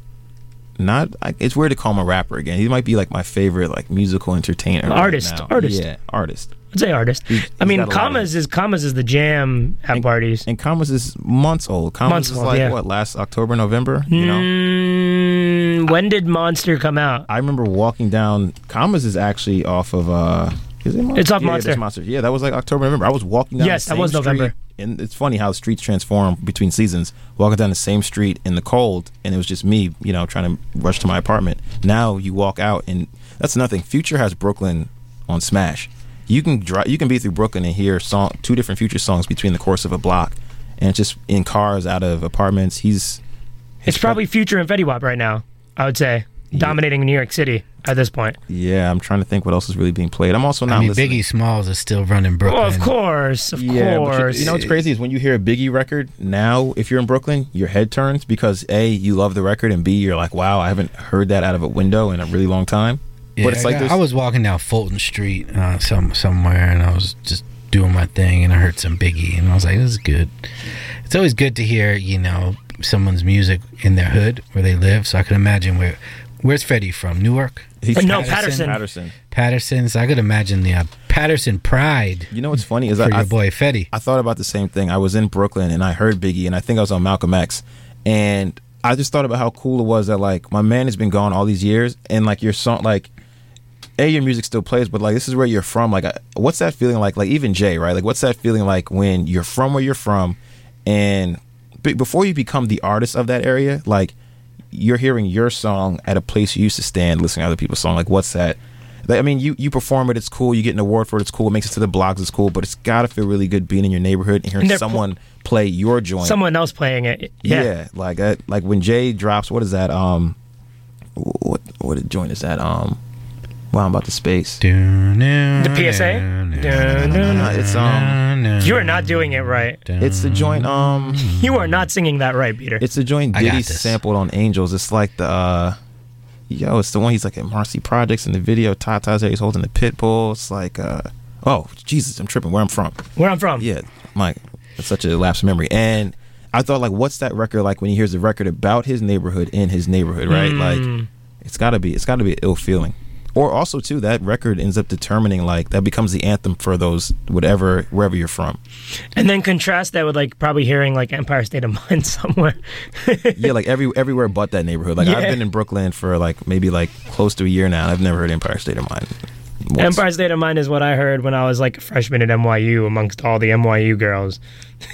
Speaker 17: Not, I, it's weird to call him a rapper again. He might be like my favorite like musical entertainer.
Speaker 18: Artist,
Speaker 17: now.
Speaker 18: artist.
Speaker 17: yeah, artist.
Speaker 18: I'd say artist.
Speaker 17: He's-
Speaker 18: I mean,
Speaker 17: got a lot of-
Speaker 18: commas is commas is the jam at parties.
Speaker 17: And Commas is months old. Commas
Speaker 18: Months
Speaker 17: is
Speaker 18: old,
Speaker 17: like
Speaker 18: yeah.
Speaker 17: what last October, November. You know,
Speaker 18: Mm, when did Monster come out?
Speaker 17: I remember walking down. Commas is actually off of. uh is it Monster?
Speaker 18: It's off
Speaker 17: yeah,
Speaker 18: Monster.
Speaker 17: Monster. Yeah, that was like October, November. I was walking down.
Speaker 18: Yes,
Speaker 17: the
Speaker 18: that was November.
Speaker 17: street, And it's funny how streets transform between seasons. Walking down the same street in the cold, and it was just me, you know, trying to rush to my apartment. Now you walk out, and that's nothing. Future has Brooklyn on Smash. You can drive. You can be through Brooklyn and hear song two different Future songs between the course of a block, and just in cars, out of apartments. He's
Speaker 18: It's probably Future and Fetty Wap right now. I would say dominating New York City. at this point.
Speaker 17: Yeah, I'm trying to think what else is really being played. I'm also not
Speaker 15: I mean,
Speaker 17: listening.
Speaker 15: Biggie Smalls is still running Brooklyn.
Speaker 18: Well, of course, of
Speaker 17: yeah, but you-
Speaker 18: course.
Speaker 17: you know what's crazy is when you hear a Biggie record now, if you're in Brooklyn, your head turns because a you love the record and b you're like, wow, I haven't heard that out of a window in a really long time.
Speaker 15: Yeah,
Speaker 17: but it's like
Speaker 15: I,
Speaker 17: this.
Speaker 15: I was walking down Fulton Street uh, some somewhere, and I was just doing my thing, and I heard some Biggie, and I was like, "This is good." It's always good to hear, you know, someone's music in their hood where they live. So I can imagine where, where's Freddie from? Newark?
Speaker 17: He's- No, Paterson.
Speaker 15: Paterson. Paterson. So I could imagine the uh, Paterson pride.
Speaker 17: You know what's funny is
Speaker 15: for
Speaker 17: I,
Speaker 15: your
Speaker 17: I-
Speaker 15: boy Fetty.
Speaker 17: I thought about the same thing. I was in Brooklyn and I heard Biggie, and I think I was on Malcolm X, and I just thought about how cool it was that like my man has been gone all these years, and like your song, like a your music still plays, but like this is where you're from. Like, what's that feeling like? Like even Jay, right? Like, what's that feeling like when you're from where you're from, and be- before you become the artist of that area, like you're hearing your song at a place you used to stand listening to other people's song. Like, what's that? Like, I mean, you you perform it, it's cool. You get an award for it, it's cool. It makes it to the blogs, it's cool. But it's gotta feel really good being in your neighborhood and hearing
Speaker 18: And they're pl-
Speaker 17: someone play your joint.
Speaker 18: Someone else playing it.
Speaker 17: yeah.
Speaker 18: Yeah.
Speaker 17: like uh, like when Jay drops, what is that? Um, what what a joint is that? Um, wow, I'm about to space.
Speaker 18: The PSA.
Speaker 17: It's um.
Speaker 18: You are not doing it right.
Speaker 17: It's the joint. Um,
Speaker 18: you are not singing that right, Peter.
Speaker 17: It's the joint
Speaker 18: I got
Speaker 17: Diddy
Speaker 18: this.
Speaker 17: sampled on Angels. It's like the. uh Yo, it's the one he's like at Marcy Projects in the video. Tata's there, he's holding the pit bull. It's like, uh oh Jesus, I'm tripping. Where I'm from?
Speaker 18: Where I'm from?
Speaker 17: Yeah, Mike. It's such a lapse of memory. And I thought, like, what's that record like when he hears the record about his neighborhood in his neighborhood, right?
Speaker 18: Mm.
Speaker 17: Like, it's gotta be, it's gotta be an ill feeling. Or also too, that record ends up determining like that becomes the anthem for those whatever wherever you're from.
Speaker 18: And then contrast that with like probably hearing like Empire State of Mind somewhere.
Speaker 17: yeah, like every everywhere but that neighborhood. Like I've been in Brooklyn for like maybe like close to a year now. I've never heard Empire State of Mind. once.
Speaker 18: Empire State of Mind is what I heard when I was like a freshman at NYU amongst all the NYU girls.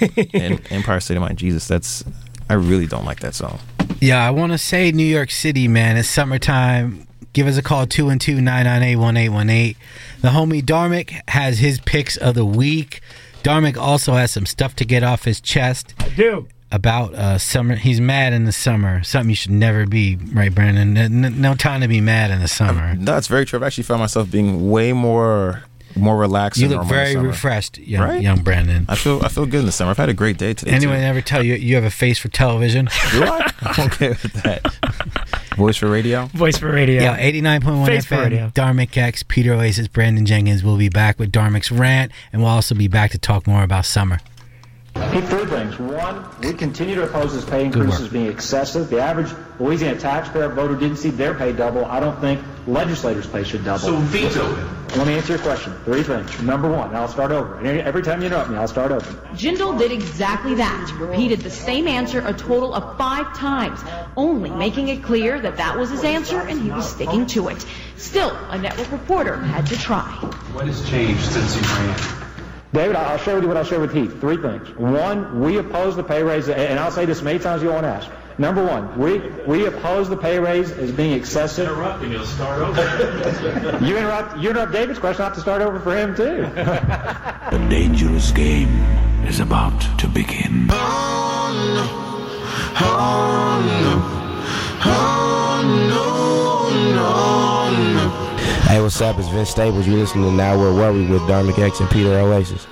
Speaker 17: and Empire State of Mind. Jesus, that's I really don't like that song.
Speaker 15: Yeah, I want to say New York City, man. It's summertime. Give us a call 212 998 1818. The homie Dharmic has his picks of the week. Dharmic also has some stuff to get off his chest.
Speaker 18: I do.
Speaker 15: About uh, summer. He's mad in the summer. Something you should never be, right, Brandon? N- n- No time to be mad in the summer.
Speaker 17: No, it's very true. I've actually found myself being way more more relaxed.
Speaker 15: You
Speaker 17: than
Speaker 15: look
Speaker 17: normal in the
Speaker 15: very
Speaker 17: summer.
Speaker 15: refreshed, young,
Speaker 17: Right?
Speaker 15: young Brandon.
Speaker 17: I feel I feel good in the summer. I've had a great day today.
Speaker 15: Anyone
Speaker 17: too.
Speaker 15: ever tell you you have a face for television?
Speaker 17: Do I? I'm okay with that. Voice for radio.
Speaker 18: Voice for radio.
Speaker 15: Yeah, 89.1
Speaker 18: Face for
Speaker 15: FM.
Speaker 18: radio.
Speaker 15: Dharmic X, Peter Oasis, Brandon Jenkins. We'll be back with Dharmic's rant, and we'll also be back to talk more about summer.
Speaker 19: He three things. One, we continue to oppose this pay increase as being excessive. The average Louisiana taxpayer voter didn't see their pay double. I don't think legislators' pay should double.
Speaker 20: So veto it.
Speaker 19: Let me answer your question. Three things. Number one, and I'll start over. Every time you interrupt me, I'll start over.
Speaker 21: Jindal did exactly that. Repeated the same answer a total of five times, only making it clear that that was his answer and he was sticking to it. Still, a network reporter had to try.
Speaker 20: What has changed since he ran?
Speaker 19: David, I'll share with you what I'll share with Heath. Three things. One, we oppose the pay raise, and I'll say this many times you won't ask. Number one, we, we oppose the pay raise as being excessive.
Speaker 20: Interrupt and you'll start over.
Speaker 19: You interrupt, you interrupt David's question, I have to start over for him too.
Speaker 22: The dangerous game is about to begin.
Speaker 23: Oh, oh, oh, Hey, what's up? It's Vince Staples. You're listening to Now We're Worried with Darmic X and Peter Oasis.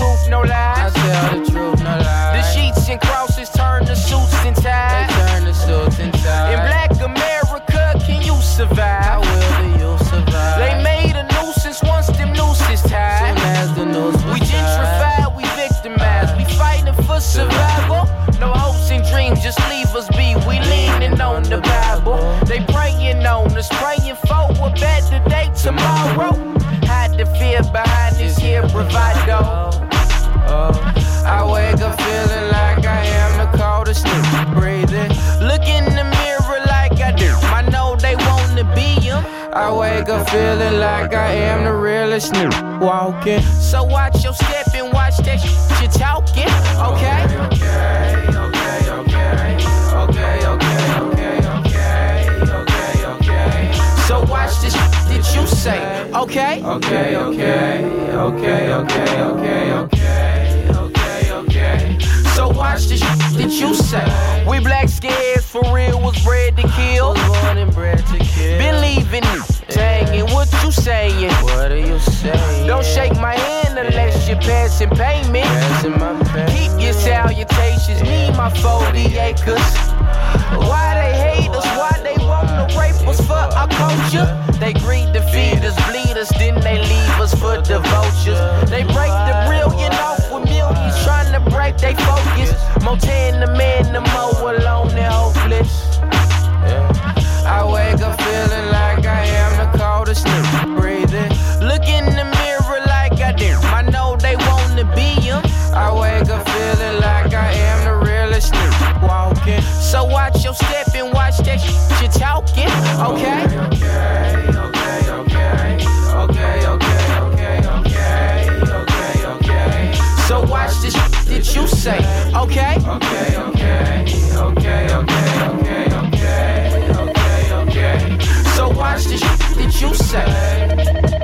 Speaker 24: Truth, no lies. Feeling like I am the realest nigga walking. So watch your step and watch that shit you talking, okay? Okay, okay, okay, okay, okay, okay, okay, okay. So watch this that you say, okay? Okay, okay, okay, okay, okay, okay, okay, okay. So watch the shit that you say. We black scares for real was bred to kill. Born and bred to kill. Believing it. What you saying? What are you saying? Don't shake my hand unless you're passing payment. Passing my Keep your salutations, me my 40 acres. Why they hate us? Why they wanna rape us for our culture? They greed to feed us, bleed us, then they leave us for the vultures. They break the brilliant off with millions trying to break they focus. Ten the man, the more alone and hopeless. I wake up feeling like I am the coldest nigga breathing. Look in the mirror like I do. I know they wanna be him. I wake up feeling like I am the realest nigga walking. So watch your step and watch that shit you're talking, okay? Okay, okay, okay, okay, okay, okay, okay, okay. So watch this shit you say, okay? Okay, okay, okay, okay, okay, okay, okay, okay. So watch this that you say.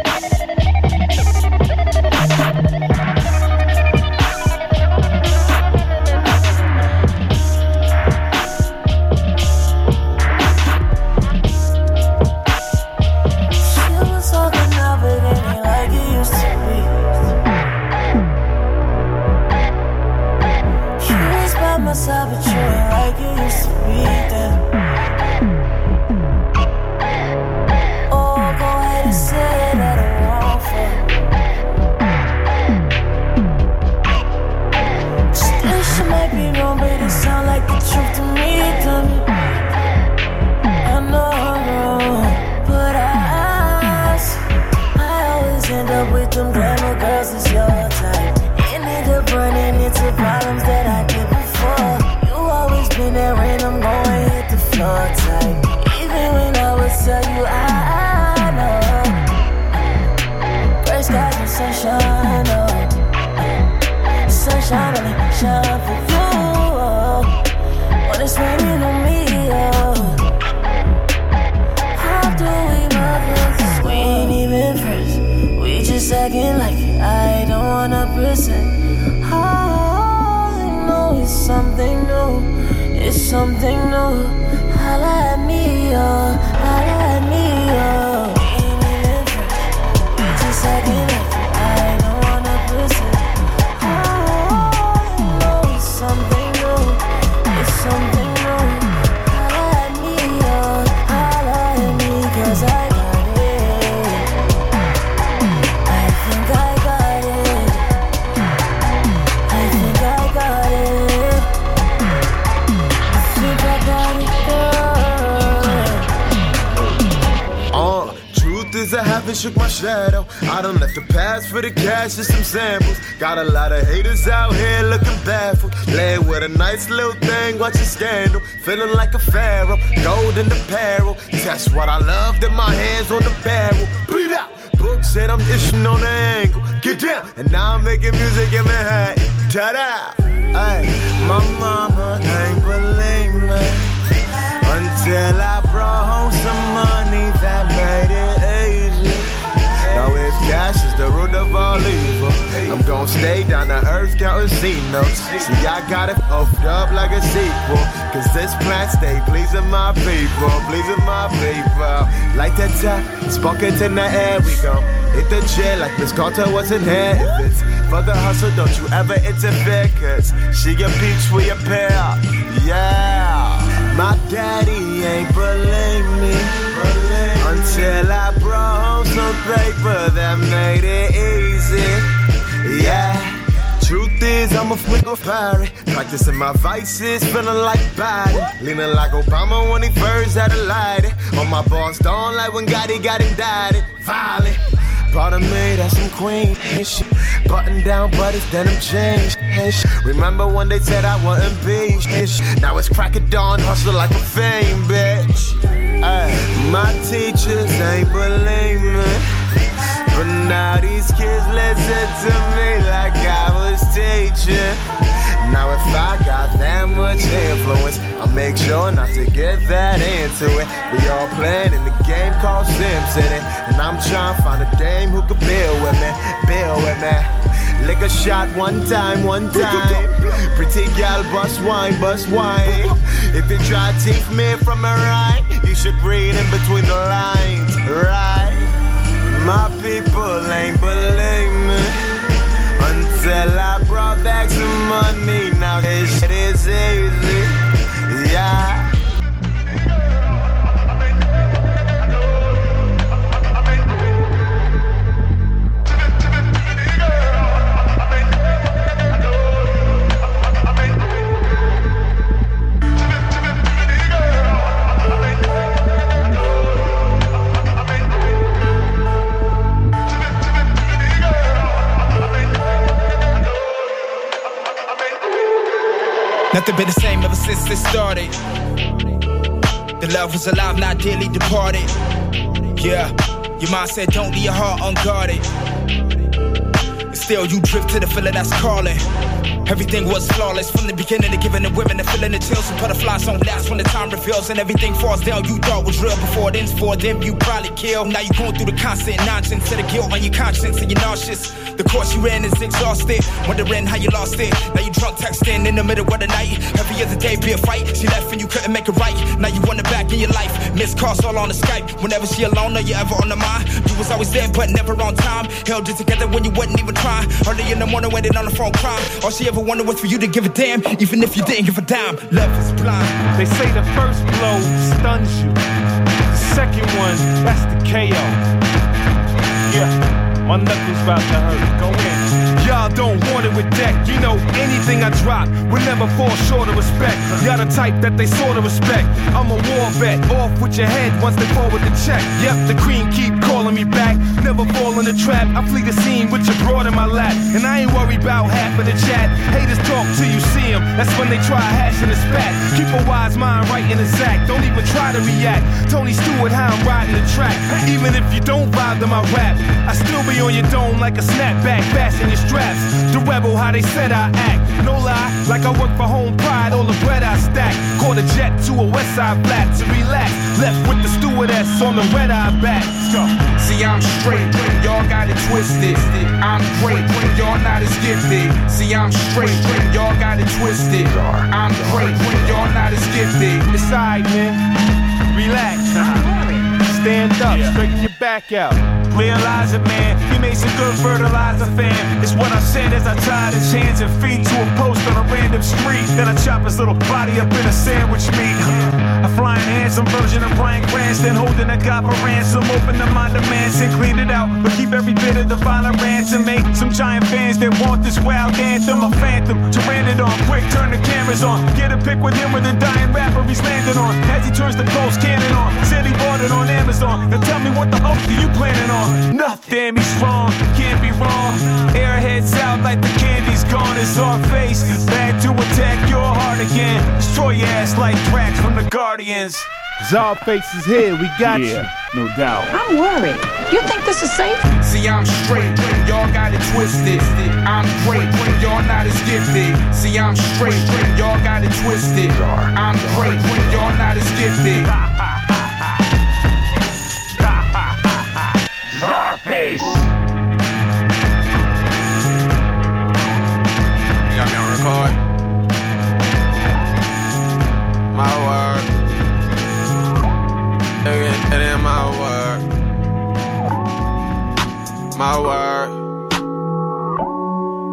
Speaker 25: She might be wrong, but it sound like the truth to me, something
Speaker 26: shadow. I done left the past for the cash and some samples. Got a lot of haters out here looking baffled. Lay with a nice little thing, watch watching scandal. Feeling like a pharaoh, gold in the barrel. That's what I love, in my hands on the barrel. Bleed out. Book said I'm dishing on the angle. Get down. And now I'm making music in Manhattan. Ta-da. Ay, my mama ain't believe me until I brought home some money the root of all evil, I'm gonna stay down to earth counting C notes. See, I got it opened up like a sequel. Cause this plan stay pleasing my people, pleasing my people. Like that top, spark it in the air, we go. Hit the chair like Miss Carter wasn't here. If it's for the hustle, don't you ever interfere. Cause she a peach, we a pair. Yeah. My daddy ain't believe me until I brought home some paper that made it easy. Yeah. Truth is, I'm a flick of fiery. Practicing my vices, feeling like Biden. Leaning like Obama when he first had a light. On my boss, don't like when Gotti got indicted. Violent. Brought a maid at some queen and shit. Button down, but it's denim jeans and. Remember when they said I wouldn't be. Now it's crack of dawn, hustle like a fame, bitch. My teachers ain't believe me. But now these kids listen to me like I was teaching. Now if I got that much influence, I'll make sure not to get that into it. We all playing in the game called Sim City, and I'm trying to find a dame who could build with me, build with me. Lick a shot one time, one time. Pretty gal, bust wine, bust wine. If you try to teeth me from a right, you should read in between the lines, right? My people ain't believe me until I brought back some money. Now this shit is easy,
Speaker 27: Nothing been the same ever since it started. The love was alive, not dearly departed. Yeah, your mind said don't leave your heart unguarded. And still you drift to the feeling that's calling. Everything was flawless from the beginning to giving the women the feeling the chills and butterflies don't last when the time reveals and everything falls down. You thought was real before it ends for them. You probably kill. Now you're going through the constant nonsense of the guilt on your conscience and you're nauseous. The course you ran is exhausted, wondering how you lost it. Now you drunk texting in the middle of the night. Every other day be a fight. She left and you couldn't make it right. Now you want it back in your life. Missed calls all on the Skype. Whenever she alone or you ever on the mind. You was always there but never on time. Held it together when you wasn't even trying. Early in the morning waiting on the phone crying. All she ever wanted was for you to give a damn, even if you didn't give a dime. Love is blind.
Speaker 5: They say the first blow stuns you. The second one, that's the KO. Yeah, my knuckles about to hurt. Go in. Y'all don't want it with deck. You know, anything I drop will never fall short of respect. Y'all the type that they sort of respect. I'm a war vet, off with your head once they forward the check. Yep, the queen keep calling me back. Never fall in the trap. I flee the scene with your broad in my lap. And I ain't worried about half of the chat. Haters talk till you see them. That's when they try hashing the spat. Keep a wise mind right in the sack. Don't even try to react. Tony Stewart, how I'm riding the track. Even if you don't vibe to my rap, I still be on your dome like a snapback. Fasten your The rebel, how they said I act. No lie, like I work for home pride. All the bread I stack. Caught a jet to a west side flat to relax. Left with the stewardess on the red eye back.
Speaker 27: See, I'm straight, when y'all got it twisted. I'm great, when y'all not as gifted. See, I'm straight, when y'all got it twisted. I'm great, when y'all not as gifted.
Speaker 5: Decide, man. Relax. Stand up, straighten your back out. Realize it, man. He made some good fertilizer, fam. It's what I said as I tied his hands and feet to a post on a random street. Then I chop his little body up in a sandwich meat. A flying handsome version of Bryan Cranston, holding a for ransom. Open up my demands and clean it out, but keep every bit of the violent ransom. Make some giant fans that want this wild anthem. A phantom to ran it on. Quick, turn the cameras on. Get a pic with him with the dying rapper he's landing on. As he turns the ghost cannon on. Said he bought it on Amazon. Now tell me what the fuck are you planning on? Nothing, he's wrong, can't be wrong. Airheads out like the candy's gone. It's our face, back to attack your heart again. Destroy your ass like Drax from the Guardians. Czarface is here, we got
Speaker 27: Yeah,
Speaker 5: you. No doubt.
Speaker 27: I'm worried. You think this is safe? See, I'm straight, when y'all got it twisted. I'm great, when y'all not as gifted. See, I'm straight, when y'all got it twisted. I'm great, when y'all not as gifted.
Speaker 5: Czarface.
Speaker 27: You got me on record? My word. Nigga, it ain't my word. My word.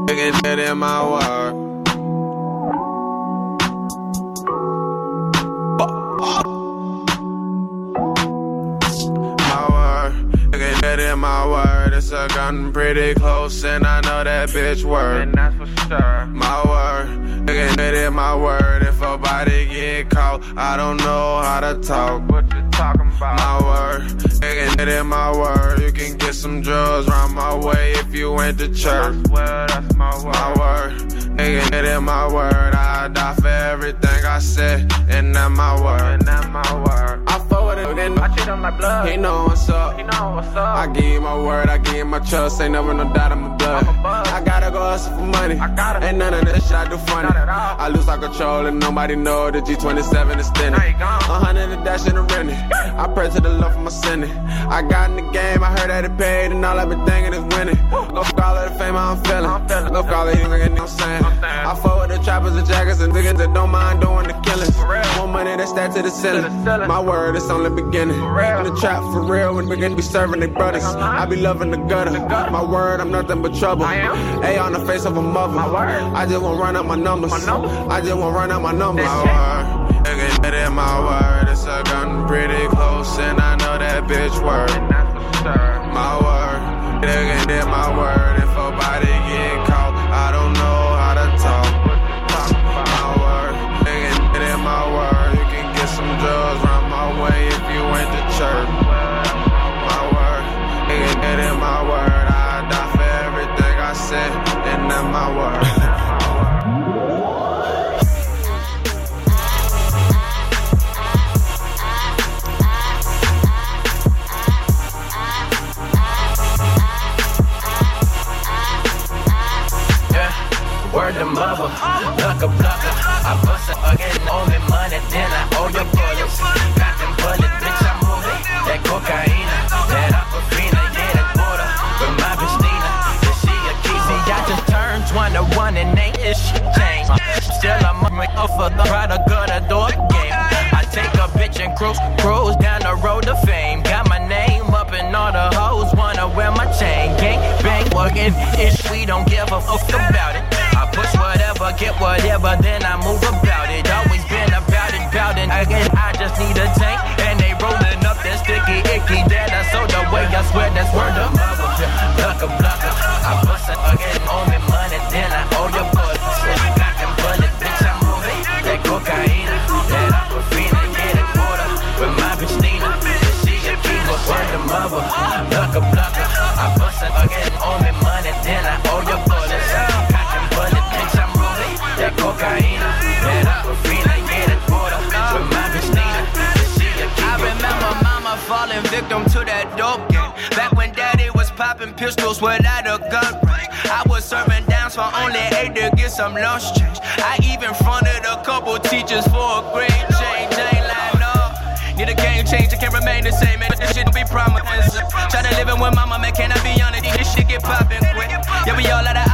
Speaker 27: Nigga, it ain't my word. My word. Nigga, it ain't
Speaker 28: my word, it's a gotten pretty close, and I know that bitch word. And that's for sure. My word, nigga, it in my word. If a body get caught, I don't know how to talk. What you talking about? My word, nigga, it in my word. You can get some drugs round my way if you went to church. I swear that's my word. My word, nigga, it in my word. I die for everything I said, and that's my word. And that's my word. I then I treat him like blood. He know what's up. He know what's up. I give you my word, I give you my trust. Ain't never no doubt I'm a blood. I gotta go hustle for money. I gotta. Ain't none of this shit I do funny. I lose all control and nobody know the G27 is thinning. A hundred and dash in the renting. I pray to the Lord for my sinning. I got in the game, I heard that it paid, and all I've been thinking is winning. Go for all of the fame I'm feeling. Go for all of you niggas, you know what I'm saying? I fuck with the trappers and jackers and niggas that don't mind doing the killings. More money that's stacked to the ceiling. My word, it's only beginning. In the trap for real, when niggas be serving their brothers. I be loving the gutter. My word, I'm nothing but trouble. A on the face of a mother. I just won't run out my numbers. I just won't run out my numbers. My word, nigga, it in my word. It's a gun pretty close, and I know that bitch word. My word, nigga, in my word.
Speaker 24: Blucker blucker. I bust it again, owe me money, then I owe you bullets. Got them bullets, bitch, I'm moving. That cocaine, that aquafina, yeah, that water. With my Nina, yeah, she a key. See, I just turned 21 and ain't this shit changed. Still I'm up for the product of the door game. I take a bitch and cruise, cruise down the road to fame. Got my name up and all the hoes wanna wear my chain. Gang bang working ish, we don't give a fuck about it. I whatever, get whatever, then I move about it. Always been about it, about it. Again, I just need a tank, and they rolling up that sticky icky. That I sold the way, I swear that's word of mother. Blucker, blucker. Without a gun range. I was serving downs for only eight to get some lunch change. I even fronted a couple teachers for a grade change. Ain't. Need a game change, can't remain the same, man. This shit be promised. Try to live in with my mama, man. Can I be honest? This shit get poppin' quick. Yeah, we all out of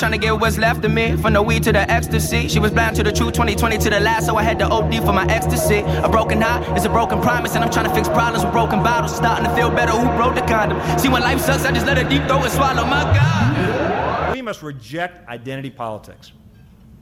Speaker 24: Trying to get what's left of me. From the weed to the ecstasy. She was blind to the truth, 2020 to the last. So I had to OD for my ecstasy. A broken heart is a broken promise. And I'm trying to fix problems with broken bottles. Starting to feel better. Who broke the condom? See, when life sucks, I just let it deep throat and swallow. My God.
Speaker 29: We must reject identity politics.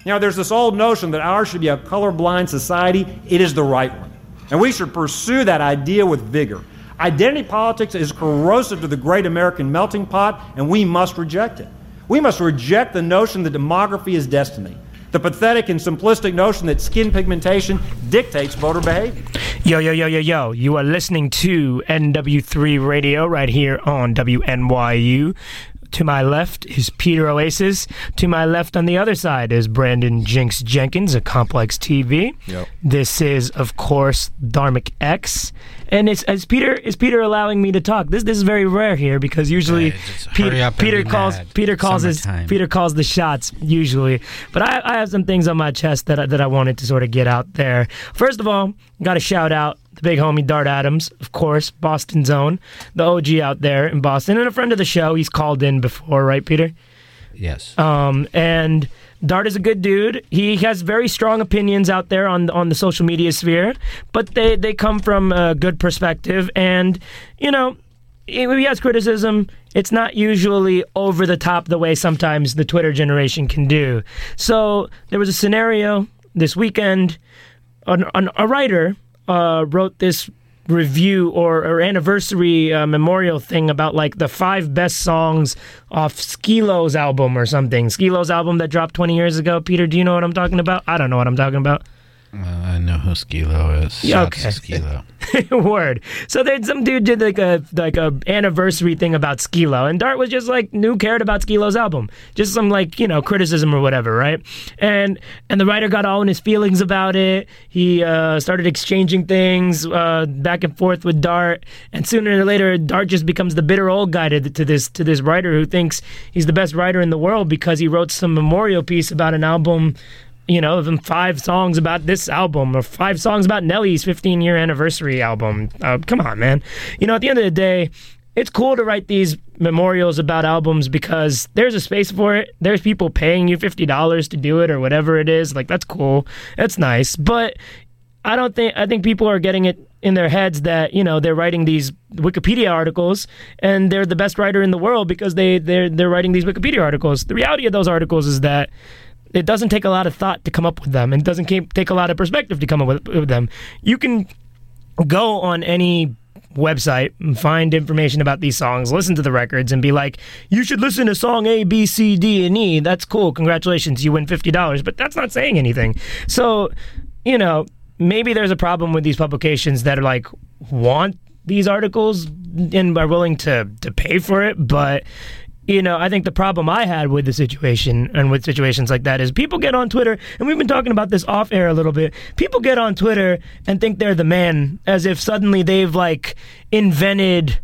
Speaker 29: Know, there's this old notion that ours should be a colorblind society. It is the right one. And we should pursue that idea with vigor. Identity politics is corrosive to the great American melting pot, and we must reject it. We must reject the notion that demography is destiny, the pathetic and simplistic notion that skin pigmentation dictates voter behavior.
Speaker 18: Yo, yo, yo, yo, yo. You are listening to NW3 Radio right here on WNYU. To my left is Peter Oasis. To my left on the other side is Brandon Jinx Jenkins of Complex TV.
Speaker 17: Yep.
Speaker 18: This is, of course, Dharmic X. And it's is Peter is Peter allowing me to talk? This this is very rare here because usually Peter,
Speaker 15: hurry up and
Speaker 18: Peter
Speaker 15: be
Speaker 18: calls
Speaker 15: mad.
Speaker 18: Peter calls his
Speaker 15: Summertime.
Speaker 18: Peter calls the shots usually. But I, I have some things on my chest that I, that I wanted to sort of get out there. First of all, got to shout out the big homie Dart Adams, of course, Boston's own, the OG out there in Boston, and a friend of the show. He's called in before, right, Peter?
Speaker 15: Yes.
Speaker 18: Um, and Dart is a good dude. He has very strong opinions out there on on the social media sphere, but they they come from a good perspective. And you know, if he has criticism, it's not usually over the top the way sometimes the Twitter generation can do. So there was a scenario this weekend. An, an, a writer uh, wrote this review or, or anniversary uh, memorial thing about like the five best songs off Skilo's album or something. Skilo's album that dropped 20 years ago. Peter, do you know what I'm talking about? I don't know what I'm talking about.
Speaker 15: Uh, I know who Skilo is.
Speaker 18: Yeah, okay.
Speaker 15: Skilo.
Speaker 18: Word. So then some dude did like a like a anniversary thing about Skilo, and Dart was just like who cared about Skilo's album? Just some like you know criticism or whatever, right? And and the writer got all in his feelings about it. He uh, started exchanging things uh, back and forth with Dart, and sooner or later, Dart just becomes the bitter old guy to, to this to this writer who thinks he's the best writer in the world because he wrote some memorial piece about an album you know, them five songs about this album or five songs about Nelly's 15 year anniversary album. Uh, come on, man. You know, at the end of the day, it's cool to write these memorials about albums because there's a space for it. There's people paying you $50 to do it or whatever it is. Like, that's cool. That's nice. But I don't think, I think people are getting it in their heads that, you know, they're writing these Wikipedia articles and they're the best writer in the world because they, they're, they're writing these Wikipedia articles. The reality of those articles is that it doesn't take a lot of thought to come up with them and doesn't take a lot of perspective to come up with, with them. You can go on any website and find information about these songs listen to the records and be like you should listen to song a b c d and e. That's cool. Congratulations. You win $50 but that's not saying anything. So you know maybe there's a problem with these publications that are like want these articles and are willing to to pay for it but you know, I think the problem I had with the situation and with situations like that is people get on Twitter, and we've been talking about this off air a little bit. People get on Twitter and think they're the man, as if suddenly they've like invented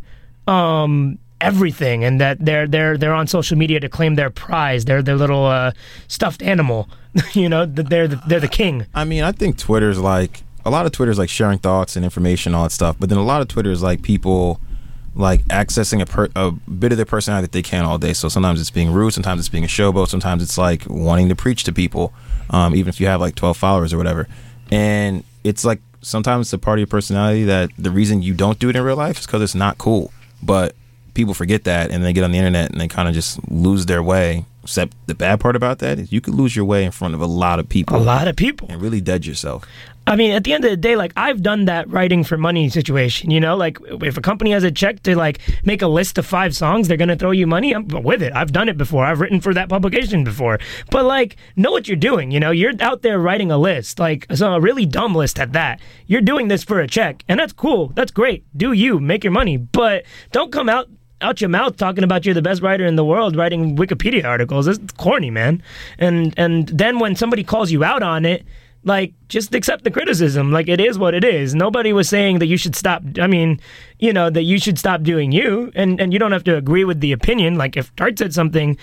Speaker 18: um, everything, and that they're they're they're on social media to claim their prize, their their little uh, stuffed animal. you know, they're the, they're the king.
Speaker 17: I mean, I think Twitter's like a lot of Twitter's like sharing thoughts and information, all that stuff. But then a lot of Twitter is like people like accessing a, per, a bit of their personality that they can all day. So sometimes it's being rude, sometimes it's being a showboat, sometimes it's like wanting to preach to people, um, even if you have like 12 followers or whatever. And it's like sometimes it's a part of your personality that the reason you don't do it in real life is because it's not cool. But people forget that and they get on the internet and they kind of just lose their way. Except the bad part about that is you could lose your way in front of a lot of people.
Speaker 18: A lot of people.
Speaker 17: And really dead yourself.
Speaker 18: I mean, at the end of the day, like I've done that writing for money situation. You know, like if a company has a check to like make a list of five songs, they're gonna throw you money. I'm with it. I've done it before. I've written for that publication before. But like, know what you're doing. You know, you're out there writing a list, like a really dumb list at that. You're doing this for a check, and that's cool. That's great. Do you make your money? But don't come out out your mouth talking about you're the best writer in the world writing Wikipedia articles. It's corny, man. And and then when somebody calls you out on it, like just accept the criticism. Like it is what it is. Nobody was saying that you should stop. I mean, you know that you should stop doing you, and and you don't have to agree with the opinion. Like if Dart said something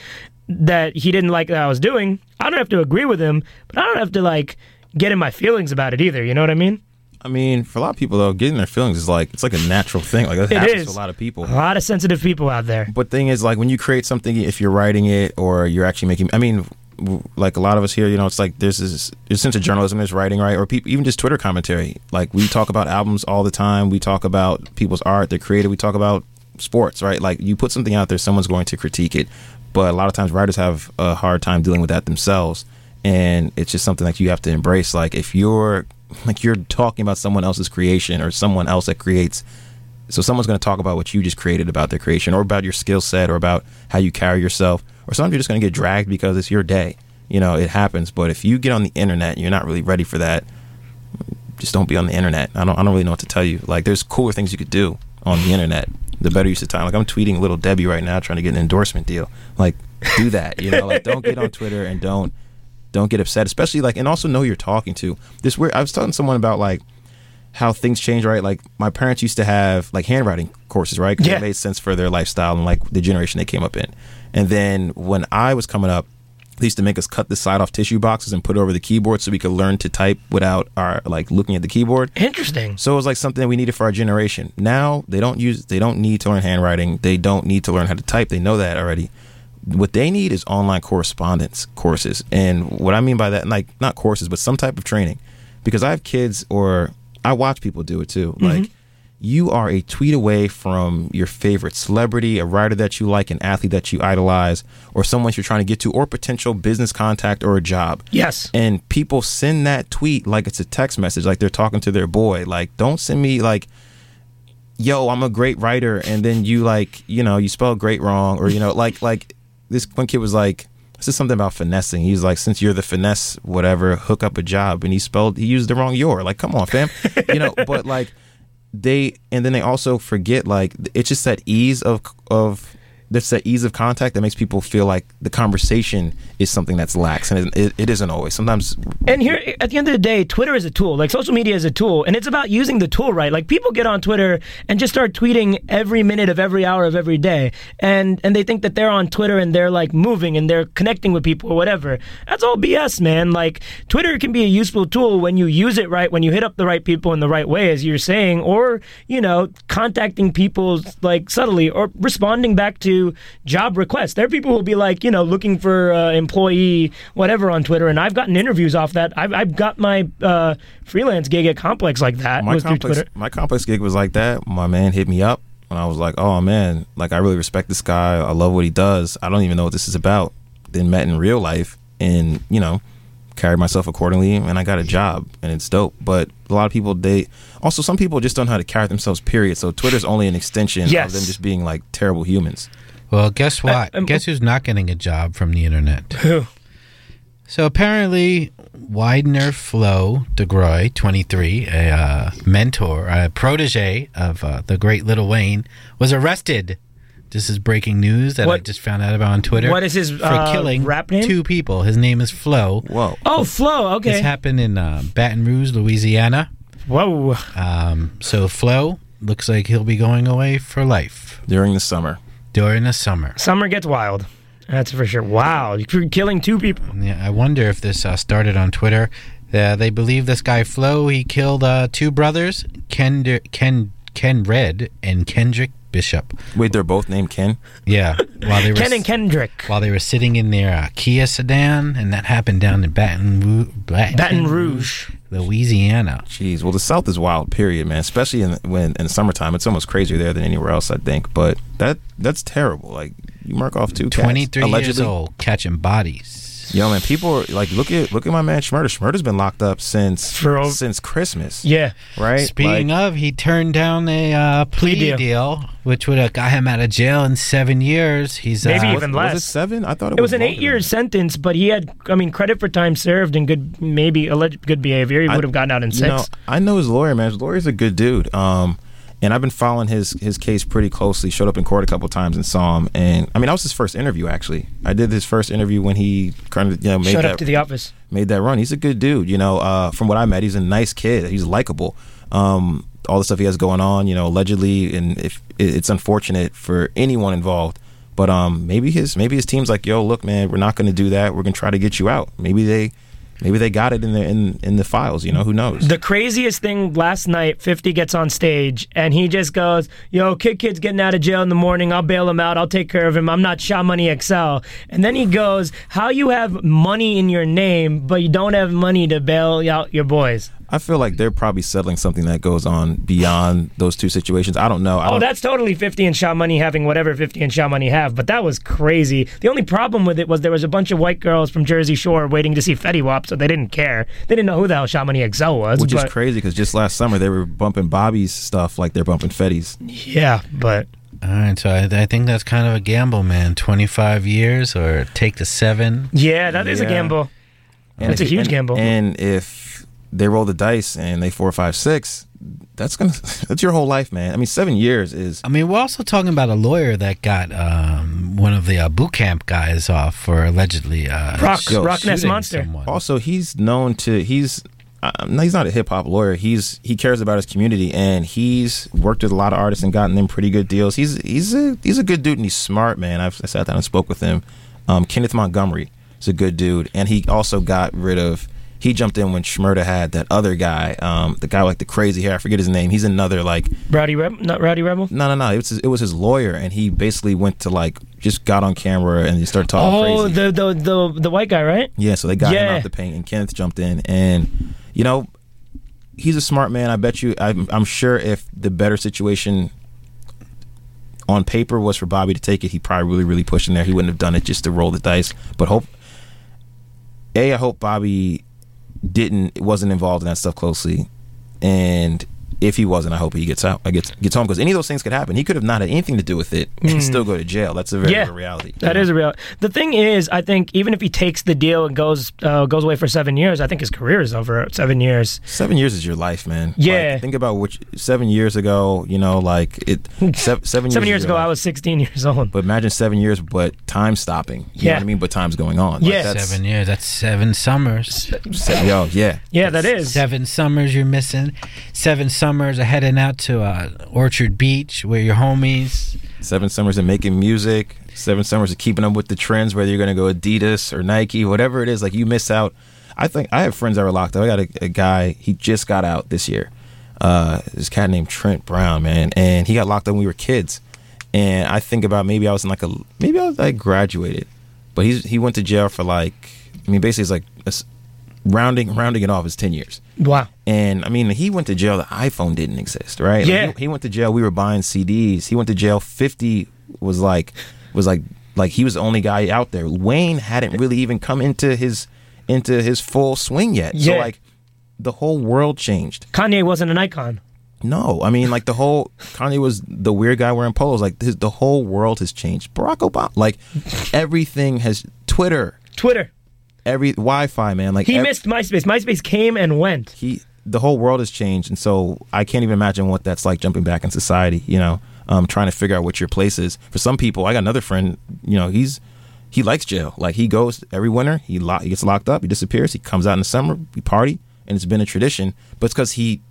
Speaker 18: that he didn't like that I was doing, I don't have to agree with him, but I don't have to like get in my feelings about it either. You know what I mean?
Speaker 17: I mean, for a lot of people though, getting their feelings is like it's like a natural thing. Like that
Speaker 18: It
Speaker 17: happens
Speaker 18: is.
Speaker 17: to a lot of people.
Speaker 18: A lot of sensitive people out there.
Speaker 17: But thing is, like when you create something, if you're writing it or you're actually making, I mean, like a lot of us here, you know, it's like there's this, a sense of journalism, there's writing, right, or people, even just Twitter commentary. Like we talk about albums all the time. We talk about people's art, their creative. We talk about sports, right? Like you put something out there, someone's going to critique it. But a lot of times, writers have a hard time dealing with that themselves, and it's just something that you have to embrace. Like if you're like you're talking about someone else's creation or someone else that creates so someone's going to talk about what you just created about their creation or about your skill set or about how you carry yourself or sometimes you're just going to get dragged because it's your day you know it happens but if you get on the internet and you're not really ready for that just don't be on the internet i don't, I don't really know what to tell you like there's cooler things you could do on the internet the better use of time like i'm tweeting little debbie right now trying to get an endorsement deal like do that you know like don't get on twitter and don't don't get upset especially like and also know who you're talking to this weird i was telling someone about like how things change, right? Like my parents used to have like handwriting courses, right? 'Cause
Speaker 18: Yeah.
Speaker 17: it made sense for their lifestyle and like the generation they came up in. And then when I was coming up, they used to make us cut the side off tissue boxes and put it over the keyboard so we could learn to type without our like looking at the keyboard.
Speaker 18: Interesting.
Speaker 17: So it was like something that we needed for our generation. Now they don't use they don't need to learn handwriting. They don't need to learn how to type. They know that already. What they need is online correspondence courses. And what I mean by that, like not courses, but some type of training. Because I have kids or I watch people do it too. Mm-hmm. Like you are a tweet away from your favorite celebrity, a writer that you like, an athlete that you idolize, or someone you're trying to get to, or potential business contact or a job.
Speaker 18: Yes.
Speaker 17: And people send that tweet like it's a text message, like they're talking to their boy. Like, don't send me like, yo, I'm a great writer, and then you like, you know, you spell great wrong, or you know, like like this one kid was like, this is something about finessing. He's like, since you're the finesse, whatever, hook up a job, and he spelled, he used the wrong your. Like, come on, fam, you know. But like, they and then they also forget like it's just that ease of of that's that ease of contact that makes people feel like the conversation is something that's lax and it, it, it isn't always sometimes
Speaker 18: And here, at the end of the day, Twitter is a tool. Like social media is a tool, and it's about using the tool right. Like people get on Twitter and just start tweeting every minute of every hour of every day, and and they think that they're on Twitter and they're like moving and they're connecting with people or whatever. That's all BS, man. Like Twitter can be a useful tool when you use it right, when you hit up the right people in the right way, as you're saying, or you know, contacting people like subtly or responding back to job requests. There are people who will be like, you know, looking for uh, employee whatever on Twitter, and I've gotten interviews off that. I've, I've got my uh, freelance gig at Complex like that.
Speaker 17: my
Speaker 18: was through
Speaker 17: complex
Speaker 18: Twitter.
Speaker 17: my complex gig was like that my man hit me up and i was like oh man like i really respect this guy i love what he does i don't even know what this is about then met in real life and you know carried myself accordingly and i got a job and it's dope but a lot of people they also some people just don't know how to carry themselves period so twitter's only an extension
Speaker 15: Yes.
Speaker 17: of them just being like terrible humans
Speaker 15: Well, guess what? guess who's not getting a job from the internet?
Speaker 18: Who?
Speaker 15: So apparently, Widener Flo DeGroy, 23, a uh, mentor, a protege of uh, the great Lil Wayne, was arrested. This is breaking news that I just found out about on Twitter.
Speaker 18: what is his,
Speaker 15: for
Speaker 18: uh,
Speaker 15: killing
Speaker 18: rap name?
Speaker 15: two people? His name is Flo.
Speaker 17: Whoa!
Speaker 18: Oh, Flo. Okay.
Speaker 15: This happened in uh, Baton Rouge, Louisiana.
Speaker 18: Whoa!
Speaker 15: Um, so Flo looks like he'll be going away for life
Speaker 17: during the summer.
Speaker 15: During the summer.
Speaker 18: Summer gets wild. That's for sure. Wow, you're killing two people.
Speaker 15: Yeah, I wonder if this uh, started on Twitter. Uh, they believe this guy Flo he killed uh, two brothers, Ken Ken Ken Red and Kendrick Bishop.
Speaker 17: Wait, they're both named Ken.
Speaker 15: Yeah, while they were
Speaker 18: Ken and Kendrick.
Speaker 15: while they were sitting in their uh, Kia sedan, and that happened down in Baton Rouge, Baton,
Speaker 18: Baton Rouge.
Speaker 15: Louisiana.
Speaker 17: Jeez, well, the South is wild, period, man. Especially in when in the summertime, it's almost crazier there than anywhere else, I think. But that that's terrible. Like you mark off two cats,
Speaker 15: Twenty three years old, catching bodies.
Speaker 17: Yo, man, people are like, look at look at my man Shmurda. Shmurda's been locked up since since Christmas.
Speaker 18: Yeah,
Speaker 17: right.
Speaker 15: Speaking of, he turned down a uh, plea,
Speaker 18: deal.
Speaker 15: deal. which would have got him out of jail in seven years. He's
Speaker 18: Maybe
Speaker 15: uh,
Speaker 18: even less.
Speaker 17: Was it seven? I thought it,
Speaker 18: It was
Speaker 17: was
Speaker 18: an eight-year sentence, but he had, I mean, credit for time served and good, maybe alleged good behavior. He would have gotten out in
Speaker 17: you
Speaker 18: six.
Speaker 17: know, I know his lawyer, man. His lawyer's a good dude. Um, and I've been following his his case pretty closely. Showed up in court a couple times and saw him. And I mean, that was his first interview. Actually, I did his first interview when he kind of you know made
Speaker 18: Showed
Speaker 17: that
Speaker 18: up to the office.
Speaker 17: made that run. He's a good dude. You know, uh, from what I met, he's a nice kid. He's likable. Um, all the stuff he has going on, you know, allegedly, and if it's unfortunate for anyone involved. But um, maybe his maybe his team's like, yo, look, man, we're not going to do that. We're going to try to get you out. Maybe they maybe they got it in the in in the files. You know, who knows?
Speaker 18: The craziest thing last night, 50 gets on stage and he just goes, Yo, Kidd Kidd's getting out of jail in the morning. I'll bail him out. I'll take care of him. I'm not Shaw Money XL. And then he goes, How you have money in your name, but you don't have money to bail out your boys?
Speaker 17: I feel like they're probably settling something that goes on beyond those two situations. I don't know. I
Speaker 18: Oh,
Speaker 17: don't,
Speaker 18: that's totally 50 and Shaw Money having whatever 50 and Shaw Money have, but that was crazy. The only problem with it was there was a bunch of white girls from Jersey Shore waiting to see Fetty Wap, so they didn't care. They didn't know who the hell Shaw Money XL was.
Speaker 17: which
Speaker 18: but,
Speaker 17: is crazy because just last summer they were bumping Bobby's stuff like they're bumping Fetty's.
Speaker 18: Yeah, but
Speaker 15: All right, so I, I think that's kind of a gamble, man. Twenty five years or take the seven.
Speaker 18: Yeah, that is a
Speaker 17: Yeah.
Speaker 18: gamble. That's a
Speaker 17: if-
Speaker 18: huge
Speaker 17: and-
Speaker 18: gamble.
Speaker 17: And if they roll the dice and they four, five, six, that's gonna that's your whole life, man. I mean, seven years is
Speaker 15: I mean, we're also talking about a lawyer that got um, one of the uh, boot camp guys off for allegedly uh,
Speaker 17: Yo,
Speaker 15: Monster. someone.
Speaker 17: Also, he's known to he's uh, no, he's not a hip hop lawyer. He's he cares about his community and he's worked with a lot of artists and gotten them pretty good deals. He's he's a he's a good dude and he's smart, man. I've I sat down and spoke with him. Um, Kenneth Montgomery is a good dude, and he also got rid of. He jumped in when Shmurda had that other guy, um, the guy with like the crazy hair. I forget his name. He's another like
Speaker 18: Rowdy Rebel? Not Rowdy Rebel?
Speaker 17: no, no, no. It was his, it was his lawyer, and he basically went to like just got on camera and he started talking
Speaker 18: Oh, the, the the the white guy, right?
Speaker 17: Yeah, so they got him
Speaker 18: Yeah.
Speaker 17: out the paint, and Kenneth jumped in, and you know, he's a smart man. I bet you. I'm, I'm sure if the better situation on paper was for Bobby to take it, he probably really, really pushed in there. He wouldn't have done it just to roll the dice. But hope, a, I hope Bobby didn't wasn't involved in that stuff closely, and if he wasn't, I hope he gets out, gets gets home because any of those things could happen. He could have not had anything to do with it and
Speaker 18: Mm.
Speaker 17: still go to jail. That's a very
Speaker 18: Yeah.
Speaker 17: real reality.
Speaker 18: That is a real. The thing is, I think even if he takes the deal and goes uh, goes away for seven years, I think his career is over seven years.
Speaker 17: Seven years is your life, man.
Speaker 18: Yeah.
Speaker 17: Like, think about which seven years ago. You know, like it. Seven, seven years.
Speaker 18: Seven years ago,
Speaker 17: life.
Speaker 18: I was 16 years old.
Speaker 17: But imagine seven years, but time stopping. You know
Speaker 18: Yeah.
Speaker 17: what I mean? But time's going on. Like,
Speaker 15: seven years. That's seven summers.
Speaker 17: Se- yo, yeah.
Speaker 18: Yeah, that is.
Speaker 15: Seven summers you're missing. Seven summers of heading out to uh, Orchard Beach where your homies.
Speaker 17: Seven summers of making music. Seven summers of keeping up with the trends, whether you're going to go Adidas or Nike, whatever it is. Like you miss out. I think I have friends that were locked up. I got a, a guy. He just got out this year. Uh, this cat named Trent Brown, man, and he got locked up when we were kids. And I think about maybe I was in like a maybe I was like graduated, but he's he went to jail for like I mean basically it's like a rounding rounding it off is ten years.
Speaker 18: Wow.
Speaker 17: And I mean, he went to jail. The iPhone didn't exist, right? Like,
Speaker 18: Yeah.
Speaker 17: he, he went to jail. We were buying CDs. He went to jail. Fifty was like was like like he was the only guy out there. Wayne hadn't really even come into his into his full swing yet.
Speaker 18: yeah.
Speaker 17: So like the whole world changed.
Speaker 18: Kanye wasn't an icon.
Speaker 17: No, I mean like the whole Kanye was the weird guy wearing polos. Like his, the whole world has changed. Barack Obama, like everything has. Twitter,
Speaker 18: Twitter.
Speaker 17: Every Wi-Fi, man. Like
Speaker 18: He
Speaker 17: ev-
Speaker 18: missed MySpace. MySpace came and went.
Speaker 17: he the whole world has changed and so i can't even imagine what that's like jumping back in society you know um, trying to figure out what your place is for some people i got another friend you know he's he likes jail like he goes every winter he, lo- he gets locked up he disappears he comes out in the summer we party and it's been a tradition but it's because he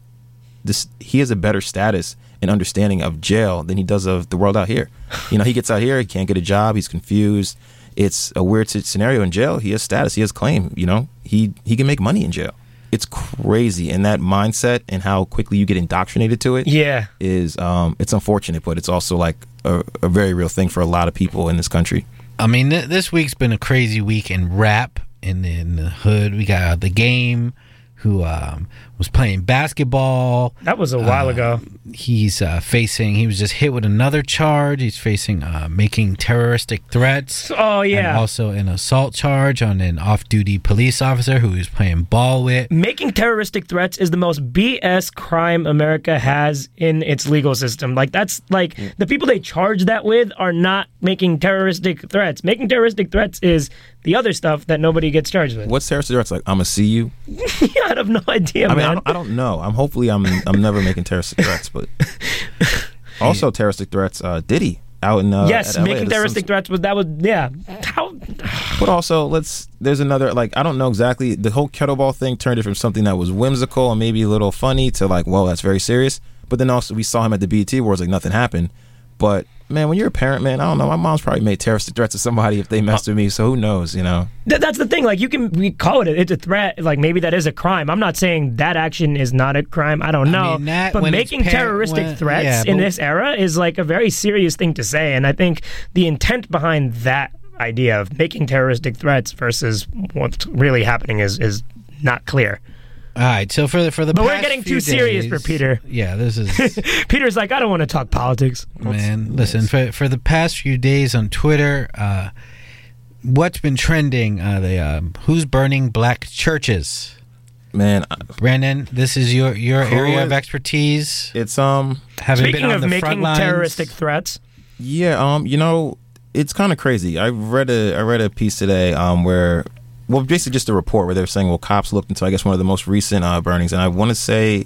Speaker 17: this he has a better status and understanding of jail than he does of the world out here you know he gets out here he can't get a job he's confused it's a weird scenario in jail. He has status. He has claim you know? He he can make money in jail. It's crazy. And that mindset and how quickly you get indoctrinated to it
Speaker 18: Yeah.
Speaker 17: is um it's unfortunate but it's also like a, a very real thing for a lot of people in this country.
Speaker 15: I mean, th- this week's been a crazy week in rap and in the hood. We got the game who um, was playing basketball.
Speaker 18: That was a while
Speaker 15: Uh,
Speaker 18: ago.
Speaker 15: He's uh, facing. He was just hit with another charge. He's facing uh, making terroristic threats.
Speaker 18: Oh, yeah.
Speaker 15: and also an assault charge on an off-duty police officer who he was playing ball with.
Speaker 18: Making terroristic threats is the most BS crime America has in its legal system. Like that's like the people they charge that with are not making terroristic threats. Making terroristic threats is the other stuff that nobody gets charged with.
Speaker 17: what's terroristic threats like i'm gonna see you
Speaker 18: yeah, I have no idea,
Speaker 17: I mean, I don't, I don't know. I'm hopefully I'm I'm never making terrorist threats, but also terroristic threats. Uh, Diddy out in uh,
Speaker 18: yes,
Speaker 17: LA,
Speaker 18: making
Speaker 17: some-
Speaker 18: terroristic threats was that was yeah. How
Speaker 17: But also, let's. There's another like I don't know exactly. The whole kettlebell thing turned it from something that was whimsical and maybe a little funny to like, whoa, that's very serious. But then also we saw him at the BET Awards like nothing happened. But man, when you're a parent, man, I don't know. My mom's probably made terrorist threats to somebody if they messed with me. So who knows? You know.
Speaker 18: Th- that's the thing. Like you can we call it it's a threat. Like maybe that is a crime. I'm not saying that action is not a crime. I don't know.
Speaker 15: mean, that
Speaker 18: but making
Speaker 15: par-
Speaker 18: terroristic
Speaker 15: when-
Speaker 18: threats
Speaker 15: yeah,
Speaker 18: in
Speaker 15: but-
Speaker 18: this era is like a very serious thing to say. And I think the intent behind that idea of making terroristic threats versus what's really happening is is not clear.
Speaker 15: All right, so for the for the
Speaker 18: But we're getting
Speaker 15: few
Speaker 18: too serious for Peter.
Speaker 15: Yeah, this is
Speaker 18: Peter's like, I don't want to talk politics.
Speaker 15: Man, listen for for the past few days on Twitter, uh, what's been trending? Uh, the um, who's burning black churches?
Speaker 17: Man,
Speaker 15: Brandon, this is your your
Speaker 17: Who
Speaker 15: area of expertise.
Speaker 17: It's um
Speaker 15: having
Speaker 18: Speaking
Speaker 15: been on
Speaker 18: of
Speaker 15: the
Speaker 18: making
Speaker 15: front lines.
Speaker 18: terroristic threats,
Speaker 17: Yeah, um, you know, it's kind of crazy. I read a I read a piece today, um, where well, basically just a report where they were saying, well, cops looked into I guess one of the most recent uh, burnings, and I want to say,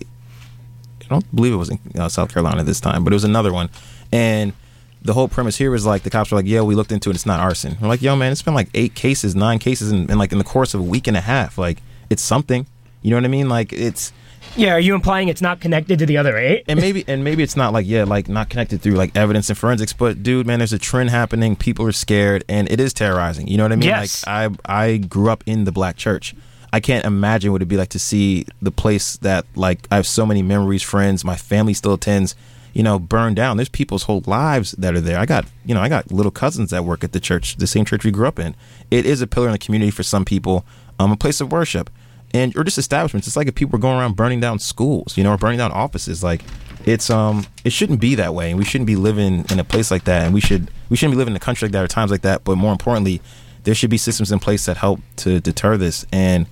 Speaker 17: I don't believe it was in uh, South Carolina this time, but it was another one, and the whole premise here was like the cops were like, yeah, we looked into it, it's not arson. We're like, yo, man, it's been like eight cases, nine cases, in like in the course of a week and a half, like it's something. You know what I mean? Like it's
Speaker 18: yeah, are you implying it's not connected to the other eight?
Speaker 17: and maybe and maybe it's not like yeah like not connected through like evidence and forensics but dude man there's a trend happening. People are scared and it is terrorizing. You know what i mean?
Speaker 18: Yes.
Speaker 17: like i i grew up in the black church. I can't imagine what it'd be like to see the place that like i have so many memories friends my family still attends you know burned down. There's people's whole lives that are there. I got you know i got little cousins that work at the church the same church we grew up in. It is a pillar in the community for some people um a place of worship and or just establishments. It's like if people were going around burning down schools, you know, or burning down offices. Like it's um it shouldn't be that way, and we shouldn't be living in a place like that, and we should we shouldn't be living in a country like that or times like that. But more importantly, there should be systems in place that help to deter this, and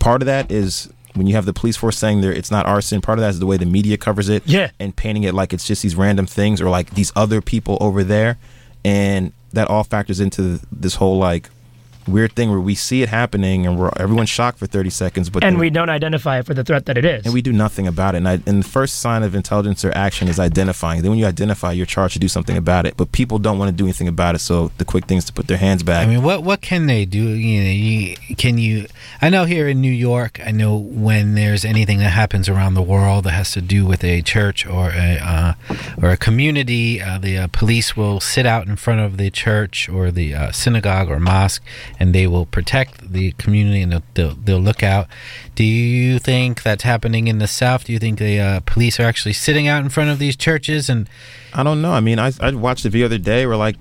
Speaker 17: part of that is when you have the police force saying there it's not arson part of that is the way the media covers it
Speaker 18: yeah
Speaker 17: and painting it like it's just these random things or like these other people over there and that all factors into this whole like weird thing where we see it happening and we're everyone's shocked for 30 seconds but
Speaker 18: and
Speaker 17: then-
Speaker 18: we don't identify it for the threat that it is.
Speaker 17: and we do nothing about it. And, I, and the first sign of intelligence or action is identifying. Then when you identify, you're charged to do something about it. But people don't want to do anything about it. So the quick thing is to put their hands back.
Speaker 15: I mean, what what can they do? You know, you, can you? I know here in New York, I know when there's anything that happens around the world that has to do with a church or a uh, or a community, uh, the uh, police will sit out in front of the church or the uh, synagogue or mosque, and they will protect the community and they'll, they'll, look out. Do you think that's happening in the South? Do you think the uh, police are actually sitting out in front of these churches and?
Speaker 17: I don't know. I mean, I, I watched the video the other day where, like,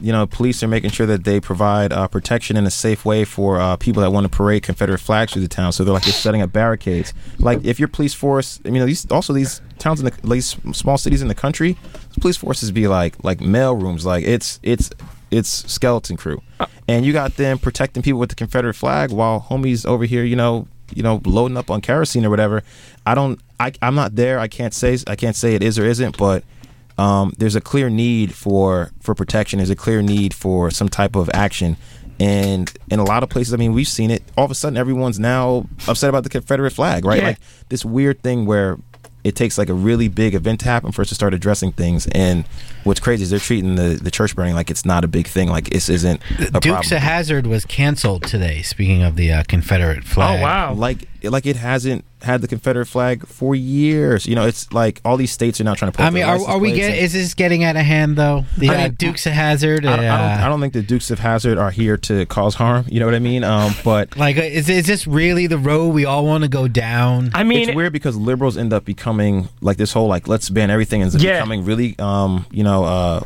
Speaker 17: you know, police are making sure that they provide uh, protection in a safe way for uh, people that want to parade Confederate flags through the town. So they're like, they're setting up barricades. Like, if your police force, I mean, these also these towns in the these small cities in the country, police forces be like like mail rooms. Like, it's it's it's skeleton crew, and you got them protecting people with the Confederate flag while homies over here, you know, you know, loading up on kerosene or whatever. I don't. I I'm not there. I can't say I can't say it is or isn't, but um, there's a clear need for for protection. There's a clear need for some type of action, and in a lot of places, I mean, we've seen it. All of a sudden, everyone's now upset about the Confederate flag, right?
Speaker 18: Yeah.
Speaker 17: Like this weird thing where it takes like a really big event to happen for us to start addressing things. And what's crazy is they're treating the the church burning like it's not a big thing. Like this isn't a
Speaker 15: Dukes
Speaker 17: problem.
Speaker 15: of Hazzard was canceled today. Speaking of the uh, Confederate flag.
Speaker 17: Oh wow, like like it hasn't had the Confederate flag for years. You know, it's like all these states are now trying to put.
Speaker 15: I mean, are, are we
Speaker 17: plates
Speaker 15: get?
Speaker 17: and-
Speaker 15: Is this getting out of hand though? The
Speaker 17: I
Speaker 15: uh, Dukes of Hazzard.
Speaker 17: I don't, I, don't,
Speaker 15: uh,
Speaker 17: I don't think the Dukes of Hazzard are here to cause harm. You know what I mean? Um, but
Speaker 15: like, uh, is is this really the road we all want to go down?
Speaker 17: I mean, it's weird because liberals end up becoming like this whole like let's ban everything and
Speaker 15: Yeah.
Speaker 17: becoming really um you know uh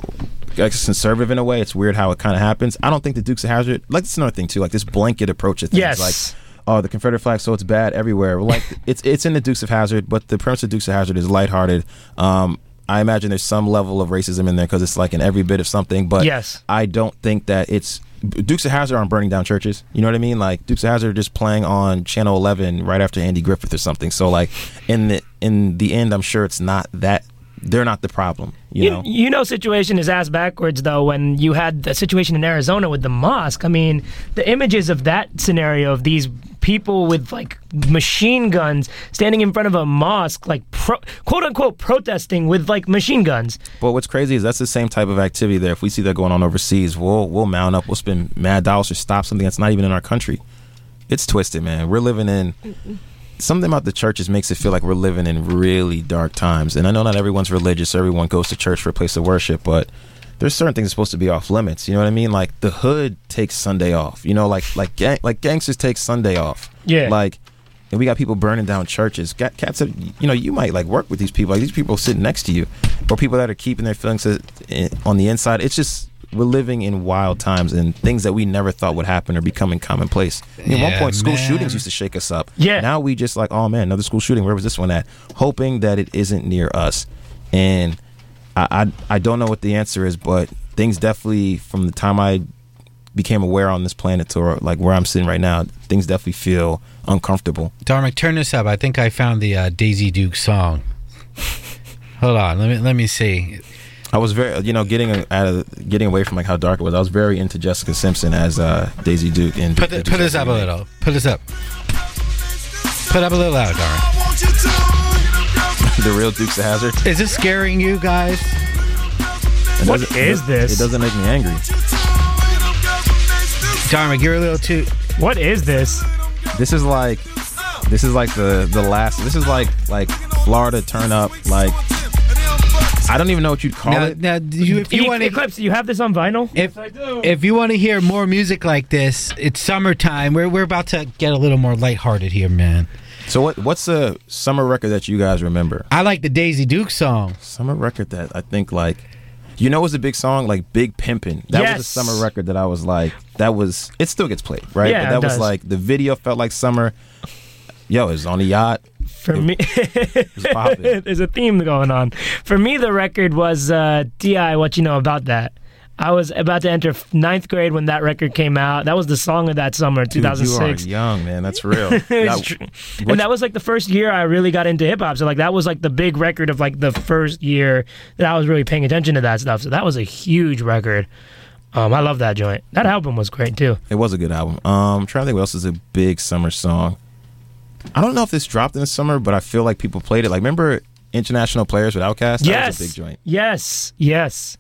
Speaker 17: like conservative in a way. It's weird how it kind of happens. I don't think the Dukes of Hazzard like it's another thing too. Like this blanket approach to things.
Speaker 18: Yes.
Speaker 17: Like oh the Confederate flag, so it's bad everywhere. Like it's it's in the Dukes of Hazzard, but the premise of Dukes of Hazzard is lighthearted. Um, I imagine there's some level of racism in there because it's like in every bit of something. But
Speaker 18: Yes.
Speaker 17: I don't think that it's Dukes of Hazzard aren't burning down churches. You know what I mean? Like Dukes of Hazzard just playing on Channel 11 right after Andy Griffith or something. So like in the in the end, I'm sure it's not that they're not the problem. You,
Speaker 18: You,
Speaker 17: know.
Speaker 18: you know, situation is ass backwards though. When you had the situation in Arizona with the mosque, I mean, the images of that scenario of these people with like machine guns standing in front of a mosque, like pro, quote unquote protesting with like machine guns.
Speaker 17: But what's crazy is that's the same type of activity there. If we see that going on overseas, we'll we'll mount up. We'll spend mad dollars to stop something that's not even in our country. It's twisted, man. We're living in something about the churches makes it feel like we're living in really dark times. And I know not everyone's religious. Everyone goes to church for a place of worship, but there's certain things supposed to be off limits. You know what I mean? Like the hood takes Sunday off. You know, like like gang, like gangsters take Sunday off.
Speaker 18: Yeah.
Speaker 17: Like. And we got people burning down churches. Got cats that you know you might like work with these people. Like these people sitting next to you, or people that are keeping their feelings uh, on the inside. It's just we're living in wild times, and things that we never thought would happen are becoming commonplace. I mean, at one point, school
Speaker 15: man.
Speaker 17: shootings used to shake us up.
Speaker 18: Yeah.
Speaker 17: Now we just like, oh man, another school shooting. Where was this one at? Hoping that it isn't near us. And I, I, I don't know what the answer is, but things definitely from the time I became aware on this planet to like where I'm sitting right now, things definitely feel uncomfortable.
Speaker 15: Dharmic, turn this up. I think I found the uh, Daisy Duke song. Hold on, let me let me see.
Speaker 17: I was very, you know, getting out of, getting away from like how dark it was. I was very into Jessica Simpson as uh, Daisy Duke. And
Speaker 15: Put, the, put this up a little. Put this up. Put up a little louder, Dharmic.
Speaker 17: the real Dukes of Hazzard.
Speaker 15: Is this scaring you guys?
Speaker 17: It
Speaker 18: What
Speaker 17: doesn't-
Speaker 18: is
Speaker 17: it-
Speaker 18: this?
Speaker 17: It doesn't make me angry.
Speaker 15: Dharmic, you're a little too.
Speaker 18: What is this?
Speaker 17: This is like, this is like the the last. This is like like Florida turn up. Like I don't even know what you'd call
Speaker 15: Now,
Speaker 17: it.
Speaker 15: now, do you, if you want to,
Speaker 18: Eclipse, you have this on vinyl?
Speaker 15: if if you want to hear more music like this, it's summertime. We're we're about to get a little more lighthearted here, man.
Speaker 17: So what what's the summer record that you guys remember?
Speaker 15: I like the Daisy Duke song.
Speaker 17: Summer record that I think like, you know, was a big song like Big Pimpin'. That was a summer record that I was like, that was it still gets played, right?
Speaker 18: Yeah,
Speaker 17: but that
Speaker 18: it
Speaker 17: was like the video felt like summer. Yo, it's on the yacht.
Speaker 18: For me, there's a theme going on. For me, the record was uh, Di. What you know about that? I was about to enter ninth grade when that record came out. That was the song of that summer,
Speaker 17: Dude,
Speaker 18: 2006.
Speaker 17: you are young, man. That's real.
Speaker 18: It's
Speaker 17: That-
Speaker 18: true. and that was like the first year I really got into hip hop. So like that was like the big record of like the first year that I was really paying attention to that stuff. So that was a huge record. Um, I love that joint. That album was great too.
Speaker 17: It was a good album. Um, I'm trying to think what else is a big summer song. I don't know if this dropped in the summer, but I feel like people played it. Like, remember International Players with Outkast? That
Speaker 18: yes,
Speaker 17: was a big joint.
Speaker 18: yes, yes.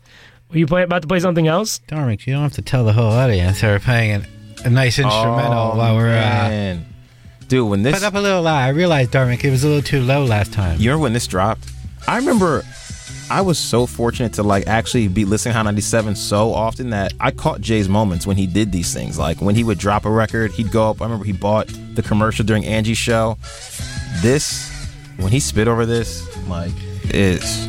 Speaker 18: Were you play, about to play something else?
Speaker 15: Dharmic, you don't have to tell the whole audience. They're playing an, a nice instrumental
Speaker 17: Oh,
Speaker 15: while we're. Uh,
Speaker 17: man. Dude, when this
Speaker 15: put up a little loud. I realized, Dharmic, it was a little too low last time.
Speaker 17: You remember when this dropped? I remember I was so fortunate to like actually be listening to Hot 97 so often that I caught Jay's moments when he did these things. Like when he would drop a record, he'd go up. I remember he bought the commercial during Angie's show. This, when he spit over this, like, it's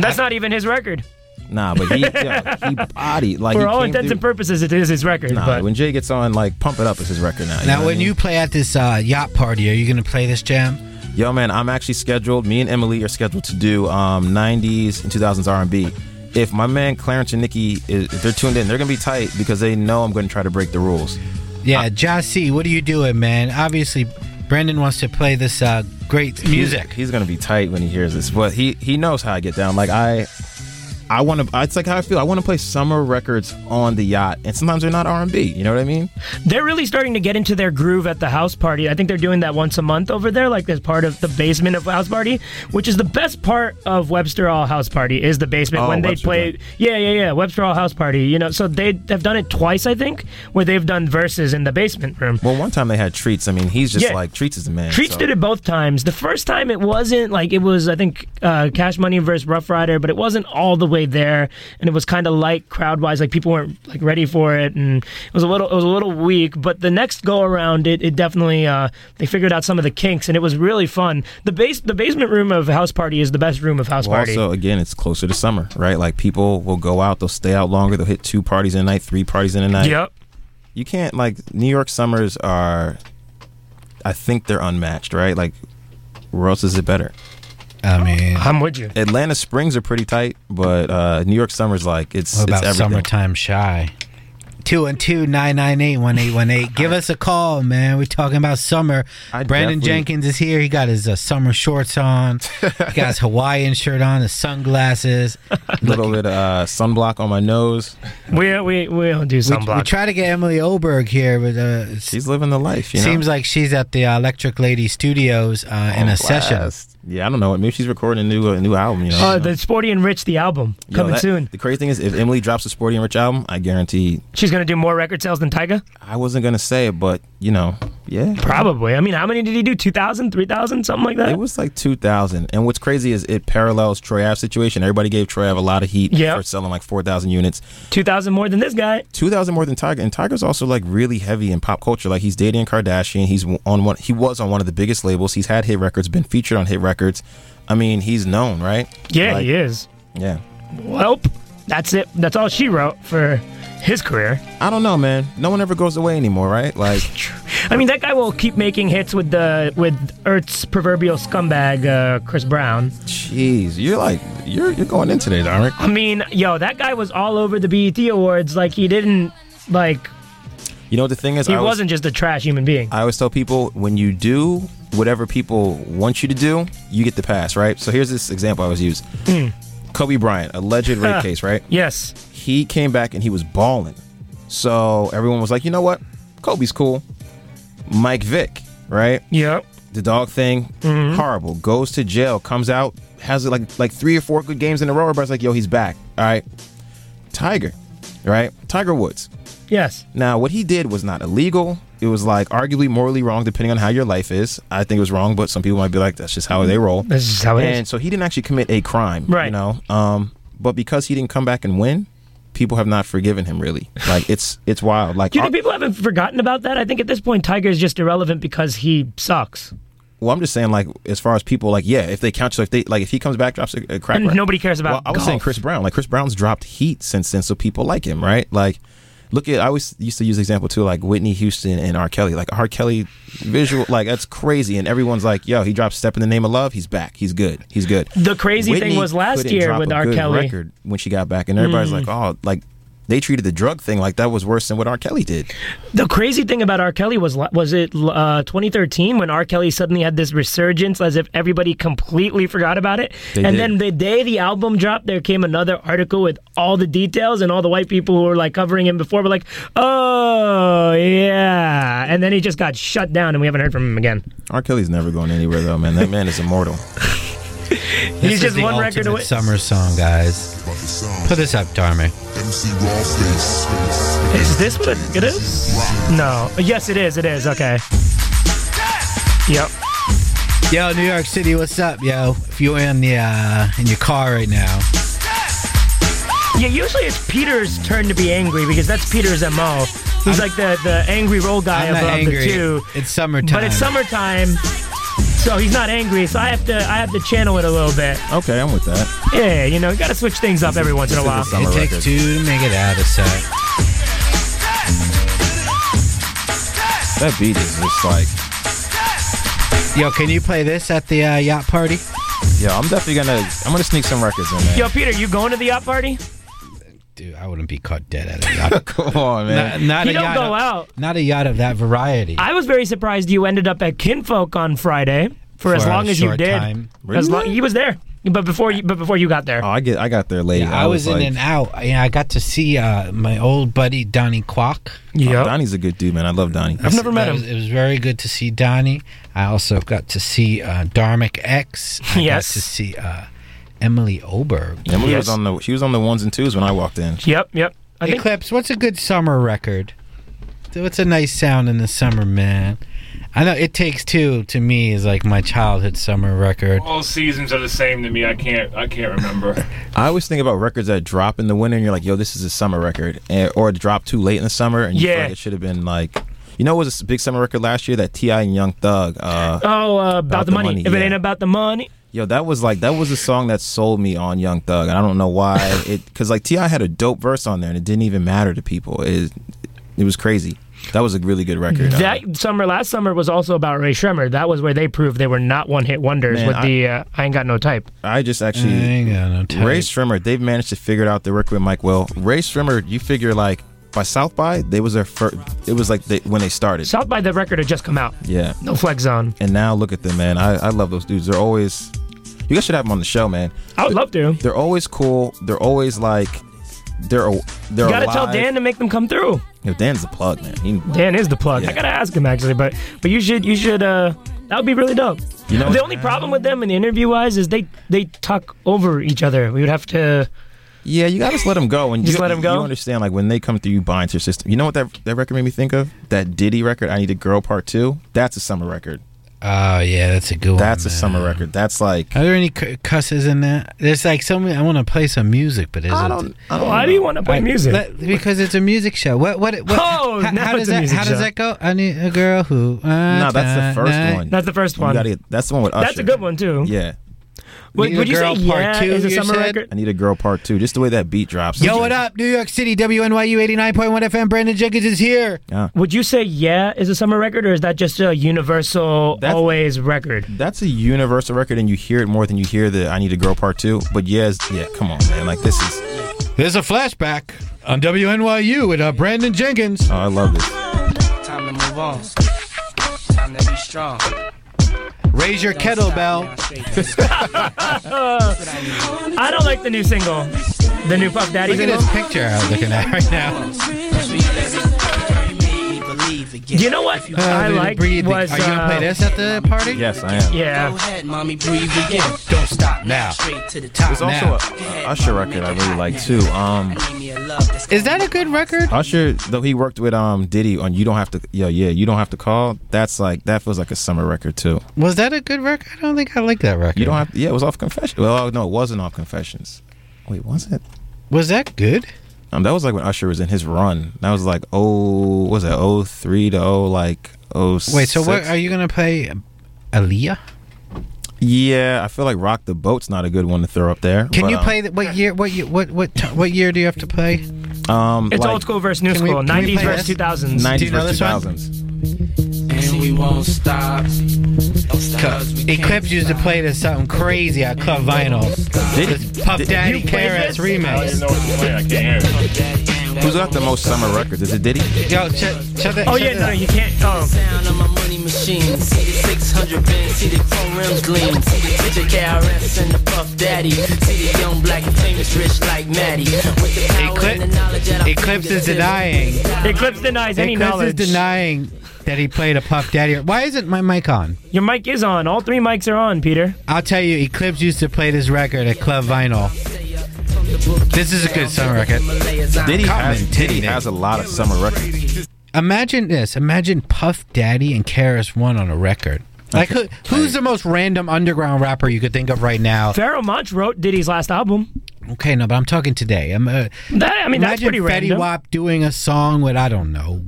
Speaker 18: That's not even his record.
Speaker 17: nah, but he yeah, he bodied like
Speaker 18: For
Speaker 17: he
Speaker 18: all
Speaker 17: came
Speaker 18: intents
Speaker 17: through-
Speaker 18: and purposes, it is his record.
Speaker 17: Nah,
Speaker 18: but
Speaker 17: when Jay gets on, like, pump it up is his record now.
Speaker 15: Now,
Speaker 17: what I
Speaker 15: when
Speaker 17: mean?
Speaker 15: you play at this uh, yacht party, are you going to play this jam?
Speaker 17: Yo, man, I'm actually scheduled. Me and Emily are scheduled to do um, 90s and 2000s R&B. If my man Clarence and Nikki, is, if they're tuned in, they're gonna be tight because they know I'm going to try to break the rules.
Speaker 15: Yeah, Jassy, what are you doing, man? Obviously, Brendan wants to play this uh, great music.
Speaker 17: He's, he's gonna be tight when he hears this, but he he knows how I get down. Like I, I want to. It's like how I feel. I want to play summer records on the yacht, and sometimes they're not R&B. You know what I mean?
Speaker 18: They're really starting to get into their groove at the house party. I think they're doing that once a month over there, like as part of the basement of house party, which is the best part of Webster Hall House Party is the basement
Speaker 17: Oh,
Speaker 18: when they
Speaker 17: Webster
Speaker 18: play. Yeah, yeah, yeah. Webster Hall House Party. You know, so they have done it twice, I think, where they've done verses in the basement room.
Speaker 17: Well, one time they had treats. I mean, he's just
Speaker 18: Yeah.
Speaker 17: like treats is the man.
Speaker 18: Treats
Speaker 17: so-
Speaker 18: did it both times. The first time it wasn't like it was, I think, uh, Cash Money versus Ruff Ryder, but it wasn't all the way there, and it was kind of light crowd wise. Like people weren't like ready for it, and it was a little, it was a little weak. But the next go around, it, it definitely uh, they figured out some of the kinks, and it was really fun. The base, the basement room of House Party is the best room of House
Speaker 17: Well,
Speaker 18: Party.
Speaker 17: also, again, it's closer to summer, right? Like people will go out, they'll stay out longer, they'll hit two parties in a night, three parties in a night.
Speaker 18: Yep.
Speaker 17: You can't like New York summers are. I think they're unmatched, right? Like, where else is it better?
Speaker 15: I mean,
Speaker 18: I'm with you.
Speaker 17: Atlanta springs are pretty tight, but uh, New York summer's like it's
Speaker 15: What about
Speaker 17: it's everything.
Speaker 15: summertime shy? 212 998 1818. Give us a call, man. We're talking about summer. Brandon
Speaker 17: definitely-
Speaker 15: Jenkins is here. He got his uh, summer shorts on, he got his Hawaiian shirt on, his sunglasses.
Speaker 17: A little bit of uh, sunblock on my nose.
Speaker 18: We we we don't do sunblock.
Speaker 15: we try to get Emily Oberg here, but uh,
Speaker 17: she's living the life. You know?
Speaker 15: seems like she's at the uh, Electric Lady Studios uh, in
Speaker 17: On
Speaker 15: a session.
Speaker 17: Yeah, I don't know. Maybe she's recording a new a new album. You know.
Speaker 18: Uh, the Sporty and Rich, the album
Speaker 17: Yo,
Speaker 18: coming
Speaker 17: that-
Speaker 18: soon.
Speaker 17: The crazy thing is, if Emily drops a Sporty and Rich album, I guarantee.
Speaker 18: She's gonna do more record sales than Tyga.
Speaker 17: I wasn't gonna say it, but you know, yeah,
Speaker 18: Probably. I mean, how many did he do? 2,000, 3,000, something like that?
Speaker 17: It was like 2000. And what's crazy is it parallels Troy situation. Everybody gave Troy Ave a lot of heat
Speaker 18: Yep.
Speaker 17: for selling like 4,000 units.
Speaker 18: 2,000 more than this guy.
Speaker 17: 2,000 more than Tyga. And Tyga's also like really heavy in pop culture. Like he's dating Kardashian. He's on one. He was on one of the biggest labels. He's had hit records. Been featured on hit records. I mean, he's known, right?
Speaker 18: Yeah,
Speaker 17: Like,
Speaker 18: he is.
Speaker 17: Yeah.
Speaker 18: Well, that's it. That's all she wrote for his career.
Speaker 17: I don't know, man. No one ever goes away anymore, right? Like,
Speaker 18: I mean, that guy will keep making hits with the with Earth's proverbial scumbag, uh, Chris Brown.
Speaker 17: jeez, you're like you're you're going in today, Dominic.
Speaker 18: I mean, yo, that guy was all over the BET Awards. Like he didn't like.
Speaker 17: You know what the thing is?
Speaker 18: He
Speaker 17: I always-
Speaker 18: wasn't just a trash human being.
Speaker 17: I always tell people when you do whatever people want you to do, you get the pass, right? So here's this example I always use.
Speaker 18: Mm.
Speaker 17: Kobe Bryant, alleged rape case, right?
Speaker 18: Yes.
Speaker 17: He came back and he was balling. So everyone was like, you know what? Kobe's cool. Mike Vick, right?
Speaker 18: Yep.
Speaker 17: The dog thing,
Speaker 18: Mm-hmm.
Speaker 17: horrible. Goes to jail, comes out, has like like three or four good games in a row. Everybody's like, yo, he's back. All right. Tiger, right? Tiger Woods.
Speaker 18: Yes.
Speaker 17: Now, what he did was not illegal. It was like arguably morally wrong, depending on how your life is. I think it was wrong, but some people might be like, that's just how they roll.
Speaker 18: That's just how it is.
Speaker 17: and so he didn't actually commit a crime,
Speaker 18: Right.
Speaker 17: You know, um, but because he didn't come back and win, people have not forgiven him. Really, like it's it's wild. Like,
Speaker 18: Do you think people haven't forgotten about that? I think at this point, Tiger is just irrelevant because he sucks.
Speaker 17: well, I'm just saying, like, as far as people, like, yeah, if they count, so if they like, if he comes back, drops a, a crack,
Speaker 18: And
Speaker 17: record-
Speaker 18: nobody cares about
Speaker 17: Well, I was
Speaker 18: golf.
Speaker 17: saying Chris Brown, like Chris Brown's dropped heat since then, so people like him, right? Like, Look at I always used to use the example too, like Whitney Houston and R. Kelly. Like R. Kelly visual, like that's crazy, and everyone's like, "Yo, he dropped "Step in the Name of Love." He's back. He's good. He's good."
Speaker 18: The crazy thing was last year with R. Kelly.
Speaker 17: record when she got back, and everybody's
Speaker 18: Mm.
Speaker 17: like, "Oh, like." They treated the drug thing like that was worse than what R. Kelly did.
Speaker 18: The crazy thing about R. Kelly was was it uh, 2013 when R. Kelly suddenly had this resurgence as if everybody completely forgot about it.
Speaker 17: They
Speaker 18: and
Speaker 17: did.
Speaker 18: then the day the album dropped, there came another article with all the details and all the white people who were like covering him before were like, "Oh yeah," and then he just got shut down and we haven't heard from him again.
Speaker 17: R. Kelly's never going anywhere though, man. That man is immortal.
Speaker 15: This
Speaker 18: He's just
Speaker 15: the
Speaker 18: one record away.
Speaker 15: Summer song, guys. Put this up, Darmy.
Speaker 18: Is this what it is? No. Yes, it is. It is. Okay. Yep.
Speaker 15: Yo, New York City, what's up, yo? If you're in the uh, in your car right now,
Speaker 18: Yeah, usually it's Peter's turn to be angry because that's Peter's MO. He's like the, the angry roll guy
Speaker 15: I'm
Speaker 18: of,
Speaker 15: not
Speaker 18: of
Speaker 15: angry.
Speaker 18: the two.
Speaker 15: It's summertime.
Speaker 18: But it's summertime, so he's not angry. So I have to I have to channel it a little bit.
Speaker 17: Okay, I'm with that.
Speaker 18: Yeah, you know, you got to switch things up every once in a while.
Speaker 15: it takes two to make it out of set.
Speaker 17: That beat is just like,
Speaker 15: Yo, can you play this at the uh, yacht party?
Speaker 17: yo, I'm definitely gonna, I'm gonna sneak some records in there.
Speaker 18: Yo, Peter, you going to the yacht party?
Speaker 15: Dude, I wouldn't be caught dead at a yacht.
Speaker 17: Come on,
Speaker 15: Not, not
Speaker 18: You
Speaker 15: a
Speaker 18: don't
Speaker 15: yacht
Speaker 18: go
Speaker 15: of,
Speaker 18: out.
Speaker 15: Not a yacht of that variety.
Speaker 18: I was very surprised you ended up at Kinfolk on Friday for, as
Speaker 15: For a
Speaker 18: long as you
Speaker 15: short
Speaker 18: did.
Speaker 15: time.
Speaker 18: As long he was there, but before you but before you got there.
Speaker 17: Oh, I get, I got there late.
Speaker 15: Yeah, I, was, in
Speaker 17: like,
Speaker 15: and out. Yeah, I got to see uh, my old buddy Donnie Kwak.
Speaker 17: Oh, Donnie's a good dude, man. I love Donnie.
Speaker 18: I've never met
Speaker 15: That
Speaker 18: him.
Speaker 15: was- it was very good to see Donnie. I also got to see uh, Dharmic X. I
Speaker 18: Yes.
Speaker 15: got to see uh, Emily Oberg.
Speaker 17: Emily was on the, she was on the ones and twos when I walked in.
Speaker 18: Yep, yep. I think
Speaker 15: Eclipse, what's a good summer record? What's a nice sound in the summer, man? I know It Takes Two to me is like my childhood summer record.
Speaker 30: All seasons are the same to me. I can't. I can't remember.
Speaker 17: I always think about records that drop in the winter, and you're like, "Yo, this is a summer record," and, or it dropped too late in the summer, and you feel
Speaker 18: Yeah.
Speaker 17: like it should have been like, you know, what was a big summer record last year that T.I. and Young Thug. Uh,
Speaker 18: Oh, uh, about, the, money. If it ain't about the money.
Speaker 17: Yo, that was like that was a song that sold me on Young Thug, and I don't know why it because like T.I. had a dope verse on there, and it didn't even matter to people. It it was crazy. That was a really good record. Uh,
Speaker 18: That summer, last summer was also about Rae Sremmurd. That was where they proved they were not one-hit wonders
Speaker 17: Man,
Speaker 18: with
Speaker 17: I-
Speaker 18: the uh, "I Ain't Got No Type."
Speaker 17: I just actually
Speaker 15: I ain't got no type.
Speaker 17: Rae Sremmurd. They've managed to figure out the record with Mike Will. Rae Sremmurd, you figure like by South by they was their first. It was like they, when they started.
Speaker 18: South by the record had just come out.
Speaker 17: Yeah.
Speaker 18: No flex zone.
Speaker 17: And now look at them, man. I, I love those dudes. They're always. You guys should have them on the show, man.
Speaker 18: I would love to.
Speaker 17: They're always cool. They're always like. They're they're.
Speaker 18: You gotta tell. Dan to make them come through.
Speaker 17: Yo, Dan's the plug, man. He,
Speaker 18: Dan is the plug. I gotta ask him actually, but but you should you should uh that would be really dope.
Speaker 17: You know-
Speaker 18: the only problem with them in the interview wise is they they talk over each other. We would have to.
Speaker 17: Yeah, you gotta just let them go. And
Speaker 18: Just
Speaker 17: you,
Speaker 18: them go?
Speaker 17: You understand, like when they come through, you buy into your system. You know what that that record made me think of? That Diddy record, "I Need a Girl" Part Two. That's a summer record.
Speaker 15: Oh yeah, that's a good one.
Speaker 17: That's a summer record. That's like
Speaker 15: Are there any cu- cusses in that? There's like so many. I want to play some music, but isn't
Speaker 17: I don't. I don't
Speaker 18: Why do you want to play
Speaker 15: I-
Speaker 18: music?
Speaker 15: let- because it's a music show. What? What? what
Speaker 18: Oh,
Speaker 15: how,
Speaker 18: now
Speaker 15: how does
Speaker 18: a
Speaker 15: that?
Speaker 18: music
Speaker 15: How does that go? I need a girl who. Uh,
Speaker 17: No, that's the first
Speaker 15: night-
Speaker 17: one.
Speaker 18: That's the first one.
Speaker 17: gotta get- that's the one with Usher.
Speaker 18: That's a good one too.
Speaker 17: Yeah.
Speaker 18: Would,
Speaker 15: Need a
Speaker 18: would you say
Speaker 15: Part
Speaker 18: yeah
Speaker 15: Two,
Speaker 18: is a
Speaker 15: you
Speaker 18: summer
Speaker 15: said?
Speaker 18: record?
Speaker 17: I need a girl part two. Just the way that beat drops.
Speaker 15: Yo, what up, New York City? WNYU 89.1 FM. Brandon Jenkins is here.
Speaker 17: Yeah.
Speaker 18: Would you say yeah is a summer record, or is that just a universal
Speaker 17: That's-
Speaker 18: always record?
Speaker 17: That's a universal record, and you hear it more than you hear the "I Need a Girl" part two. But yes, yeah, come on, man. Like this is.
Speaker 15: There's a flashback on WNYU with uh, Brandon Jenkins.
Speaker 17: Oh, I love this.
Speaker 31: Time to move on. Time to be strong.
Speaker 15: Raise your kettlebell.
Speaker 18: I don't like the new single, the new Puff Daddy
Speaker 15: Look at
Speaker 18: single.
Speaker 15: this picture I'm looking at right now.
Speaker 18: You know what
Speaker 15: Uh,
Speaker 18: I
Speaker 15: dude,
Speaker 18: liked
Speaker 15: breathe.
Speaker 18: was
Speaker 15: Are you gonna
Speaker 18: uh,
Speaker 15: play this at the party?
Speaker 17: Yes, I am.
Speaker 18: Yeah.
Speaker 31: Go ahead, mommy, breathe again. Don't stop
Speaker 15: now.
Speaker 31: Straight to the top.
Speaker 17: There's also a, a Usher record I really like too. Um,
Speaker 15: Is that a good record?
Speaker 17: Usher, though he worked with um Diddy on "You Don't Have to," Yeah, yeah, "You Don't Have to Call." That's like that feels like a summer record too.
Speaker 15: Was that a good record? I don't think I like that record.
Speaker 17: You don't have, yeah, it was off Confessions. Well, no, it wasn't off Confessions. Wait, was it?
Speaker 15: Was that good?
Speaker 17: Um, that was like when Usher was in his run. That was like oh, was that oh three to oh like oh.
Speaker 15: Wait, so what are you gonna play? Aaliyah?
Speaker 17: Yeah, I feel like "Rock the Boat's" not a good one to throw up there.
Speaker 15: Can
Speaker 17: but,
Speaker 15: you
Speaker 17: um,
Speaker 15: play? The, what year? What year? What what what year do you have to play?
Speaker 17: Um,
Speaker 18: It's
Speaker 17: like-
Speaker 18: old school versus new school, 90s versus 2000s.
Speaker 17: 90s versus
Speaker 15: this one?
Speaker 17: 2000s.
Speaker 24: And we won't stop.
Speaker 15: Eclipse used to play this something crazy at Club Vinyl.
Speaker 17: Did
Speaker 15: This Puff Daddy
Speaker 18: You played
Speaker 15: KRS
Speaker 18: this?
Speaker 30: I don't even
Speaker 15: remix.
Speaker 30: know what to play. I can't hear it.
Speaker 17: Who's got the most summer records? Is it Diddy?
Speaker 15: Yo, shut, shut that.
Speaker 18: Oh
Speaker 15: shut
Speaker 18: yeah,
Speaker 15: that
Speaker 18: no,
Speaker 15: up.
Speaker 18: you can't. Oh,
Speaker 24: Sound of my money machine. See the 600 band, see the chrome rims gleam. See the picture KRS and the Puff Daddy. See the young black and famous rich like Maddie. With the power and the knowledge at our
Speaker 15: Eclipse is denying.
Speaker 18: Eclipse denies any knowledge.
Speaker 15: Eclipse
Speaker 18: knowledge.
Speaker 15: is denying that he played a Puff Daddy. Why isn't my mic on?
Speaker 18: Your mic is on. All three mics are on, Peter.
Speaker 15: I'll tell you, Eclipse used to play this record at Club Vinyl. This is a good summer record.
Speaker 17: Diddy has, Diddy has a lot of summer records.
Speaker 15: Imagine this. Imagine Puff Daddy and KRS One on a record. Like who, who's the most random underground rapper you could think of right now?
Speaker 18: Pharoahe Monch wrote Diddy's last album.
Speaker 15: Okay, no, but I'm talking today. I'm, uh,
Speaker 18: That, I mean, that's
Speaker 15: imagine
Speaker 18: pretty
Speaker 15: Fetty
Speaker 18: random.
Speaker 15: Wap doing a song with I don't know,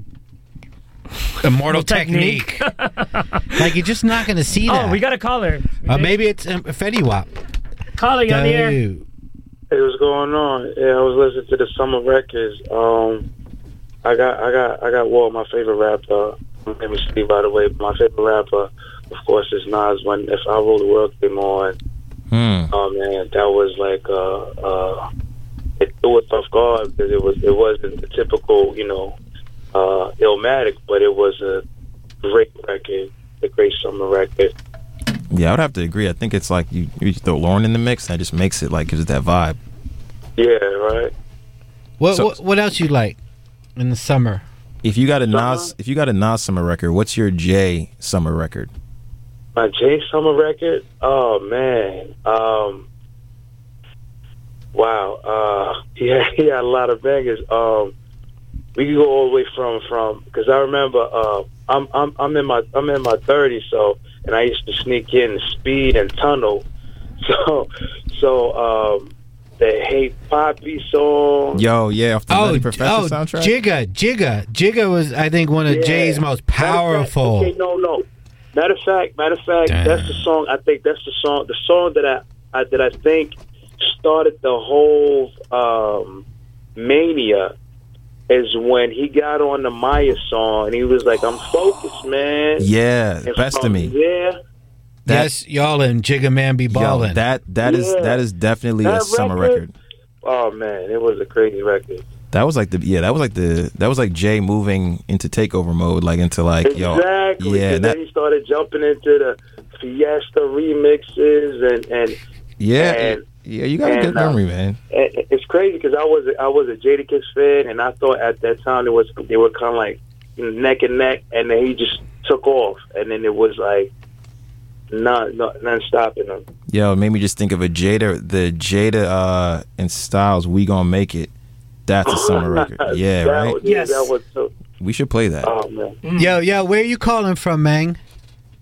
Speaker 15: Immortal
Speaker 18: Technique.
Speaker 15: Technique. like you're just not going to see that.
Speaker 18: Oh, we got a caller.
Speaker 15: Uh, maybe it's um, Fetty Wap.
Speaker 18: Caller, you on the air?
Speaker 15: Dude.
Speaker 32: Hey, what's going on? Yeah, I was listening to the summer records. Um, I got, I got, I got Walt, my favorite rapper. My name is Steve, by the way. My favorite rapper, of course, is Nas. When if I Rule the World came on,
Speaker 17: Hmm.
Speaker 32: oh man, that was like, uh, uh, it threw us off guard because it was, it wasn't the typical, you know, uh, Illmatic, but it was a great record, a great summer record.
Speaker 17: Yeah, I would have to agree. I think it's like you, you throw Lauryn in the mix, and that just makes it like gives it that vibe.
Speaker 32: Yeah, right.
Speaker 15: What,
Speaker 17: So-
Speaker 15: what what else you like in the summer?
Speaker 17: If you got a Nas, if you got a Nas summer record, what's your J summer record?
Speaker 32: My J Summer record? Oh man. Um Wow. Uh yeah, he had a lot of bangers. Um we could go all the way from from because I remember uh I'm I'm I'm in my I'm in my thirties so and I used to sneak in speed and tunnel. So so um the Hey Papi song.
Speaker 17: Yo, yeah, off the
Speaker 15: Oh,
Speaker 17: Nutty Professor
Speaker 15: oh,
Speaker 17: soundtrack.
Speaker 15: Jigga, Jigga, Jigga was I think one of
Speaker 32: Yeah.
Speaker 15: Jay's most
Speaker 32: Matter of fact-
Speaker 15: powerful.
Speaker 32: okay, no, no. Matter of fact, matter of fact, that's the song. I think that's the song. The song that I, I that I think started the whole um, mania is when he got on the Mya song and he was like, "I'm focused, man."
Speaker 17: Yeah,
Speaker 32: And
Speaker 17: best of
Speaker 32: from
Speaker 17: me.
Speaker 32: there,
Speaker 15: yes, y'all and Jigga Man be
Speaker 17: Yo,
Speaker 15: ballin'.
Speaker 17: that that is
Speaker 32: Yeah.
Speaker 17: that is definitely a
Speaker 32: That
Speaker 17: summer record.
Speaker 32: Oh man, it was a crazy record.
Speaker 17: That was like the yeah, that was like the that was like Jay moving into takeover mode, like into like yo,
Speaker 32: Exactly.
Speaker 17: yeah,
Speaker 32: and
Speaker 17: that,
Speaker 32: then he started jumping into the Fiesta remixes and and
Speaker 17: yeah,
Speaker 32: and-
Speaker 17: yeah. You got a good
Speaker 32: and, uh,
Speaker 17: memory, man.
Speaker 32: it- it's crazy because I was a, I was a Jadakiss fan, and I thought at that time it was they were kind of like neck and neck, and then he just took off, and then it was like none, none, none stopping him.
Speaker 17: Yo, it made me just think of a Jada, the Jada uh and Styles. We gonna make it. That's a summer record. Yeah,
Speaker 32: That
Speaker 17: right.
Speaker 32: was- yeah, that was so.
Speaker 17: We should play that.
Speaker 32: Oh man,
Speaker 15: Yo, yo, where are you calling from, Mang?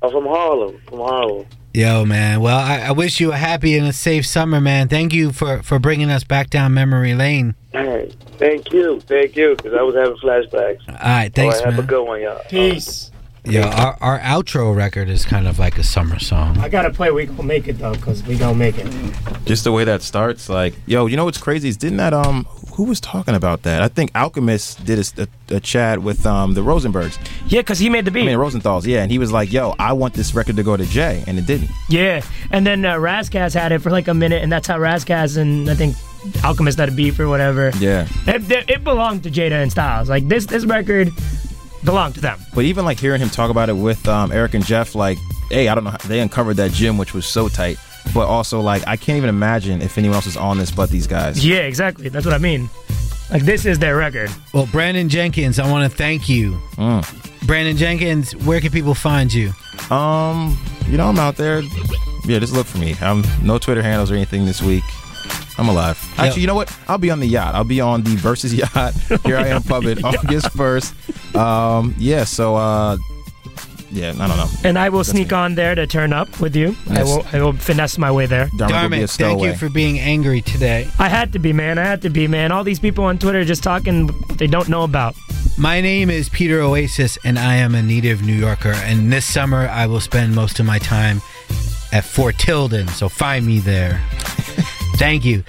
Speaker 32: I'm from Harlem, from Harlem.
Speaker 15: Yo, man. Well, I, I wish you a happy and a safe summer, man. Thank you for, for bringing us back down memory lane.
Speaker 32: Hey, thank you, thank you, because I was having flashbacks.
Speaker 15: All right, thanks,
Speaker 32: All right, have a good one, y'all.
Speaker 18: Peace.
Speaker 15: Yo, our, our outro record is kind of like a summer song.
Speaker 18: I gotta play We Gonna Make It though, because we gonna make it.
Speaker 17: Just the way that starts, like, yo, you know what's crazy is didn't that um who was talking about that? I think Alchemist did a, a, a chat with um the Rosenbergs.
Speaker 18: Yeah, because he made the beat.
Speaker 17: I mean Rosenthal's, yeah, and he was like, "Yo, I want this record to go to Jay," and it didn't.
Speaker 18: Yeah, and then uh, Ras Kass had it for like a minute, and that's how Ras Kass and I think Alchemist had a beef or whatever.
Speaker 17: Yeah.
Speaker 18: It, it, it belonged to Jada and Styles. Like this, this record belonged to them.
Speaker 17: But even like hearing him talk about it with um, Eric and Jeff, like, hey, I don't know, how, they uncovered that gym, which was so tight. But also, like, I can't even imagine if anyone else is on this but these guys.
Speaker 18: Yeah, exactly. That's what I mean. Like this is their record.
Speaker 15: Well, Brandon Jenkins, I want to thank you. Brandon Jenkins, where can people find you?
Speaker 17: Um, you know, I'm out there. Yeah, just look for me. I'm no Twitter handles or anything this week. I'm alive. Actually, you know what? I'll be on the yacht. I'll be on the Versus yacht. Here I am, puppet, August first. Um, yeah. So, uh, yeah, I don't know.
Speaker 18: And I will sneak on there to turn up with you. I will. I will finesse my way there.
Speaker 17: Darn, will be a
Speaker 15: thank you for being angry today.
Speaker 18: I had to be, man. I had to be, man. All these people on Twitter just talking they don't know about.
Speaker 15: My name is Peter Oasis, and I am a native New Yorker. And this summer, I will spend most of my time at Fort Tilden, so find me there. Thank you.